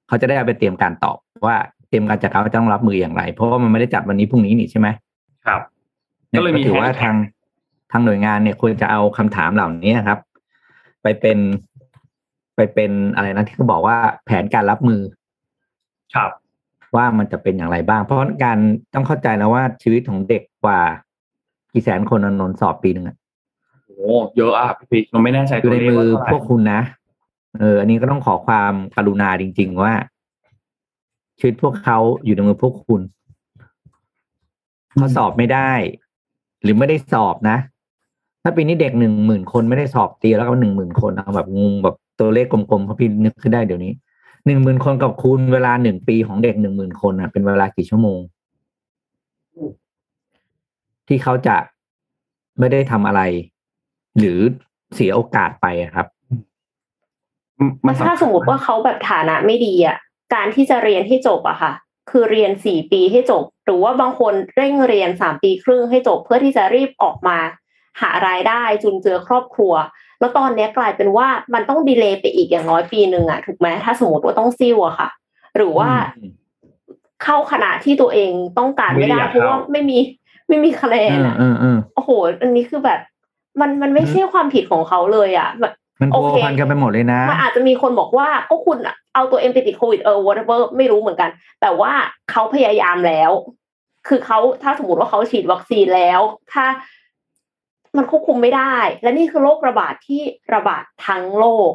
เขาจะได้เอาไปเตรียมการตอบว่าเตรียมการจัดการว่าจะต้องรับมืออย่างไร เพราะว่ามันไม่ได้จัดวันนี้พรุ่งนี้นี่ใช่ไหมครับนี่ก็เลยมีถือว่า hashtag ทาง ทางหน่วยงานเนี่ยควรจะเอาคำถามเหล่านี้ครับ ไปเป็นไปเป็นอะไรนะที่เขาบอกว่าแผนการรับมือ ครับ ว่ามันจะเป็นอย่างไรบ้าง เพราะการต้องเข้าใจแล้วว่าชีวิตของเด็กกว่ากี่แสนคนนนท์สอบปีหนึ่งอะโอ้เยอะอะพี่ปิ๊กเราไม่แน่ใจอตัยู่วในเลขมือว่าเท่าไหร่พวกคุณนะเออ อันนี้ก็ต้องขอความกรุณาจริง ๆ ว่าชีวิตพวกเขาอยู่ในมือพวกคุณเขาสอบไม่ได้ หรือไม่ได้สอบนะ ถ้าปีนี้เด็กหนึ่งหมื่นคนไม่ได้สอบตีแล้วก็หนึ่งหมื่นคนเอาแบบงงแบบตัวเลขกลมๆเพราะพี่นึกขึ้นได้เดี๋ยวนี้หนึ่งหมื่นคนกับคูณเวลาหนึ่งปีของเด็กหนึ่งหมื่นคนอะเป็นเวลากี่ชั่วโมง ที่เขาจะไม่ได้ทำอะไร หรือเสียโอกาสไปอะครับแล้วถ้าสมมติว่าเขาแบบฐานะไม่ดีอะ การที่จะเรียนให้จบอะค่ะ คือเรียนสี่ปีให้จบ หรือว่าบางคนเร่งเรียนสามปีครึ่งให้จบ เพื่อที่จะรีบออกมา หารายได้จุนเจือครอบครัว แล้วตอนเนี้ยกลายเป็นว่ามันต้องดีเลย์ไปอีกอย่างน้อยปีหนึ่งอะถูกไหมถ้าสมมติว่าต้องซิ่วอะค่ะ หรือว่าอืมเข้าขณะที่ตัวเองต้องการไม่ได้ไม่ได้อยากเพราะว่าเข้าไม่มีไม่มีคะแนเอนออะเออเออโอ้โห อันนี้คือแบบ มันมันไม่ใช่ความผิดของเขาเลยอะแบบมันโอพัวเคพันกันไปหมดเลยนะ มันอาจจะมีคนบอกว่าก็คุณเอาตัวเองไปติดโควิดเออ whatever ไม่รู้เหมือนกัน แต่ว่าเขาพยายามแล้ว คือเขาถ้าสมมติว่าเขาฉีดวัคซีนแล้ว ถ้า มันควบคุมไม่ได้ และนี่คือโรคระบาดที่ระบาดทั้งโลก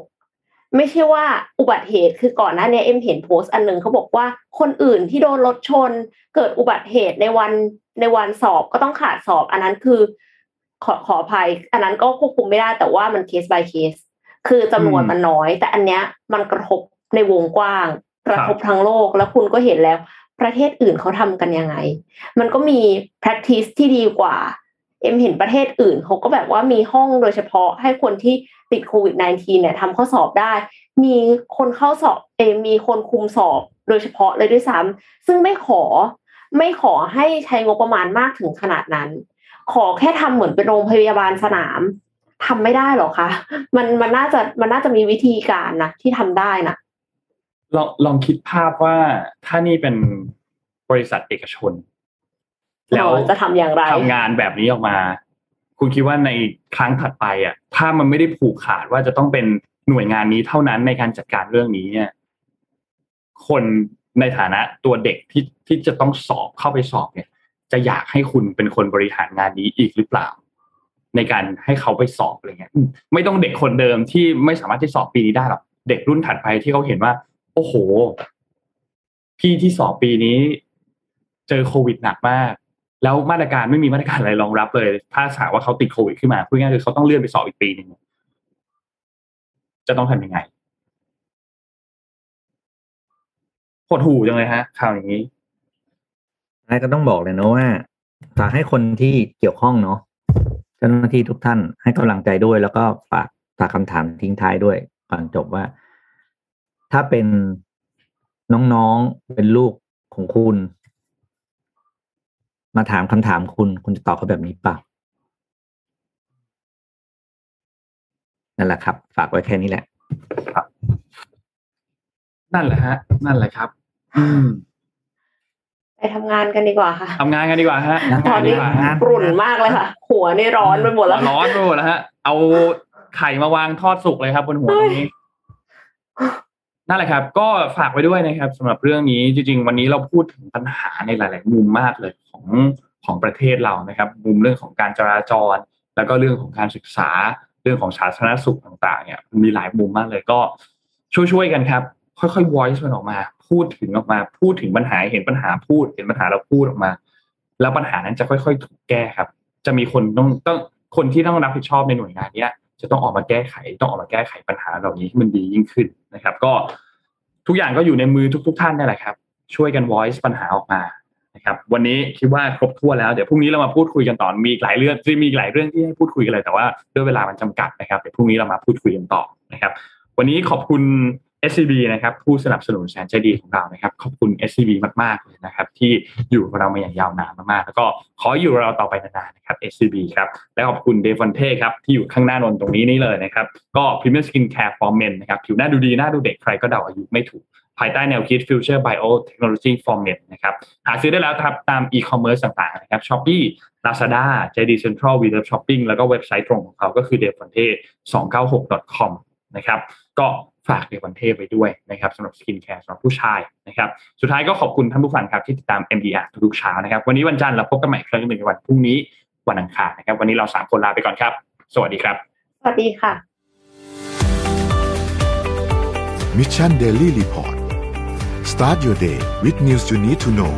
ไม่ใช่ว่าอุบัติเหตุคือก่อนหน้านี้เอ็มเห็นโพสต์อันหนึ่งเขาบอกว่าคนอื่นที่โดนรถชน เกิดอุบัติเหตุในวันในวันสอบก็ต้องขาดสอบ อันนั้นคือขอขออภัย อันนั้นก็ควบคุมไม่ได้แต่ว่ามันเคส by เคสคือจำนวนมันน้อย แต่อันเนี้ยมันกระทบในวงกว้าง กระทบทั้งโลกแล้วคุณก็เห็นแล้ว ประเทศอื่นเขาทำกันยังไง มันก็มี practice ที่ดีกว่า เอ็มเห็นประเทศอื่นเขาก็แบบว่ามีห้องโดยเฉพาะให้คนที่ติดโควิด -19 เนี่ยทำข้อสอบได้ มีคนเข้าสอบเอมีคนคุมสอบโดยเฉพาะเลยด้วยซ้ำซึ่งไม่ขอไม่ขอให้ใช้งบประมาณมากถึงขนาดนั้น ขอแค่ทำเหมือนเป็นโรงพยาบาลสนามทำไม่ได้หรอคะมันมันน่าจะมันน่าจะมีวิธีการนะที่ทำได้นะลองลองคิดภาพว่าถ้านี่เป็นบริษัทเอกชน แล้วจะทำอย่างไรทำงานแบบนี้ออกมา คุณคิดว่าในครั้งถัดไปอะ ถ้ามันไม่ได้ผูกขาดว่าจะต้องเป็นหน่วยงานนี้เท่านั้นในการจัดการเรื่องนี้เนี่ย คนในฐานะตัวเด็กที่ที่จะต้องสอบเข้าไปสอบเนี่ย จะอยากให้คุณเป็นคนบริหารงานนี้อีกหรือเปล่า ในการให้เขาไปสอบอะไรเงี้ยอืมไม่ต้องเด็กคนเดิมที่ไม่สามารถที่สอบปีนี้ได้หรอกเด็กรุ่นถัดไปที่เขาเห็นว่า โอ้โห พี่ที่สอบปีนี้ เจอโควิดหนักมาก แล้วมาตรการไม่มีมาตรการอะไรรองรับเลย ถ้าสากว่าเขาติดโควิดขึ้นมาพูดง่ายๆคือเขาต้องเลื่อนไปสอบอีกปีหนึ่งจะต้องทำยังไงหดหูจังเลยฮะข่าวอย่างนี้นายก็ต้องบอกเลยนะว่าฝากให้คนที่เกี่ยวข้องเนาะเจ้าหน้าที่ทุกท่านให้กำลังใจด้วย แล้วก็ฝากฝากคำถามทิ้งท้ายด้วยก่อนจบว่า ถ้าเป็นน้องๆเป็นลูกของคุณ มาถามคำถามคุณ คุณจะตอบเขาแบบนี้เปล่านั่นแหละครับ ฝากไว้แค่นี้แหละนั่นแหละฮะ นั่นแหละครับ อืมไปทำงานกันดีกว่าค่ะทำงานกันดีกว่าฮะทำตอนนี้ดีกว่าฮะกรุ่นมากเลยค่ะ หัวนี่ร้อนไปหมดแล้วร้อนไปหมดแล้วฮะ เอาไข่มาวางทอดสุกเลยครับบนหัวตรงนี้ นั่นแหละครับ ก็ฝากไว้ด้วยนะครับสำหรับเรื่องนี้จริง ๆ วันนี้เราพูดถึงปัญหาในหลาย ๆ มุมมากเลยของของประเทศเรานะครับ มุมเรื่องของการจราจร แล้วก็เรื่องของการศึกษาเรื่องของสาธารณสุขต่าง ๆ เนี่ยมีหลายมุมมากเลยก็ช่วยๆกันครับ ค่อยๆ voice มันออกมา พูดถึงออกมา พูดถึงปัญหาเห็นปัญหาพูดเห็นปัญหาเราพูดออกมา แล้วปัญหานั้นจะค่อยๆ ถูกแก้ครับ จะมีคนต้องต้องคนที่ต้องรับผิดชอบในหน่วยงานเนี้ย จะต้องออกมาแก้ไข ต้องออกมาแก้ไขปัญหาเหล่านี้ให้มันดียิ่งขึ้นนะครับ ก็ทุกอย่างก็อยู่ในมือทุก ๆ ท่านนี่แหละครับ ช่วยกัน voice ปัญหาออกมานะครับ วันนี้คิดว่าครบถ้วนแล้วเดี๋ยวพรุ่งนี้เรามาพูดคุยกันต่อมีหลายเรื่องที่มีหลายเรื่องที่ให้พูดคุยกันเลยแต่ว่าด้วยเวลามันจำกัดนะครับเดี๋ยวพรุ่งนี้เรามาพูดคุยกันต่อนะครับ วันนี้ขอบคุณ SCB นะครับผู้สนับสนุนแสนใจดีของเรานะครับ ขอบคุณ SCB มากๆเลยนะครับ ที่อยู่กับเรามาอย่างยาวนานมากๆ แล้วก็ขออยู่กับเราต่อไปนานๆนะครับ SCB ครับและขอบคุณเดฟอนเทครับที่อยู่ข้างหน้านนตรงนี้นี่เลยนะครับ ก็ Premium Skin Care for Men นะครับผิวหน้าดูดีหน้าดูเด็กใครก็เดาอายุไม่ถูกภายใต้แนวคิด Future Biotechnology for Men นะครับ หาซื้อได้แล้วครับตาม e-commerce ต่างๆ นะครับ Shopee Lazada JD Central w e Love Shopping แล้วก็เว็บไซต์ตรงของเขาก็คือ d e v o n t e 296 com นะครับ ก็ ฝากเดวันเทไปด้วยนะครับสำหรับ skincare สำหรับผู้ชายนะครับสุดท้ายก็ขอบคุณท่านผู้ฟังครับที่ติดตาม MDR ทุกๆเช้านะครับวันนี้วันจันทร์เราพบกันใหม่อีกครั้งหนึ่งในวันพรุ่งนี้วันอังคารนะครับวันนี้เราสามคนลาไปก่อนครับ สวัสดีครับ สวัสดีค่ะมิชชันเดลี่รีพอร์ต start your day with news you need to know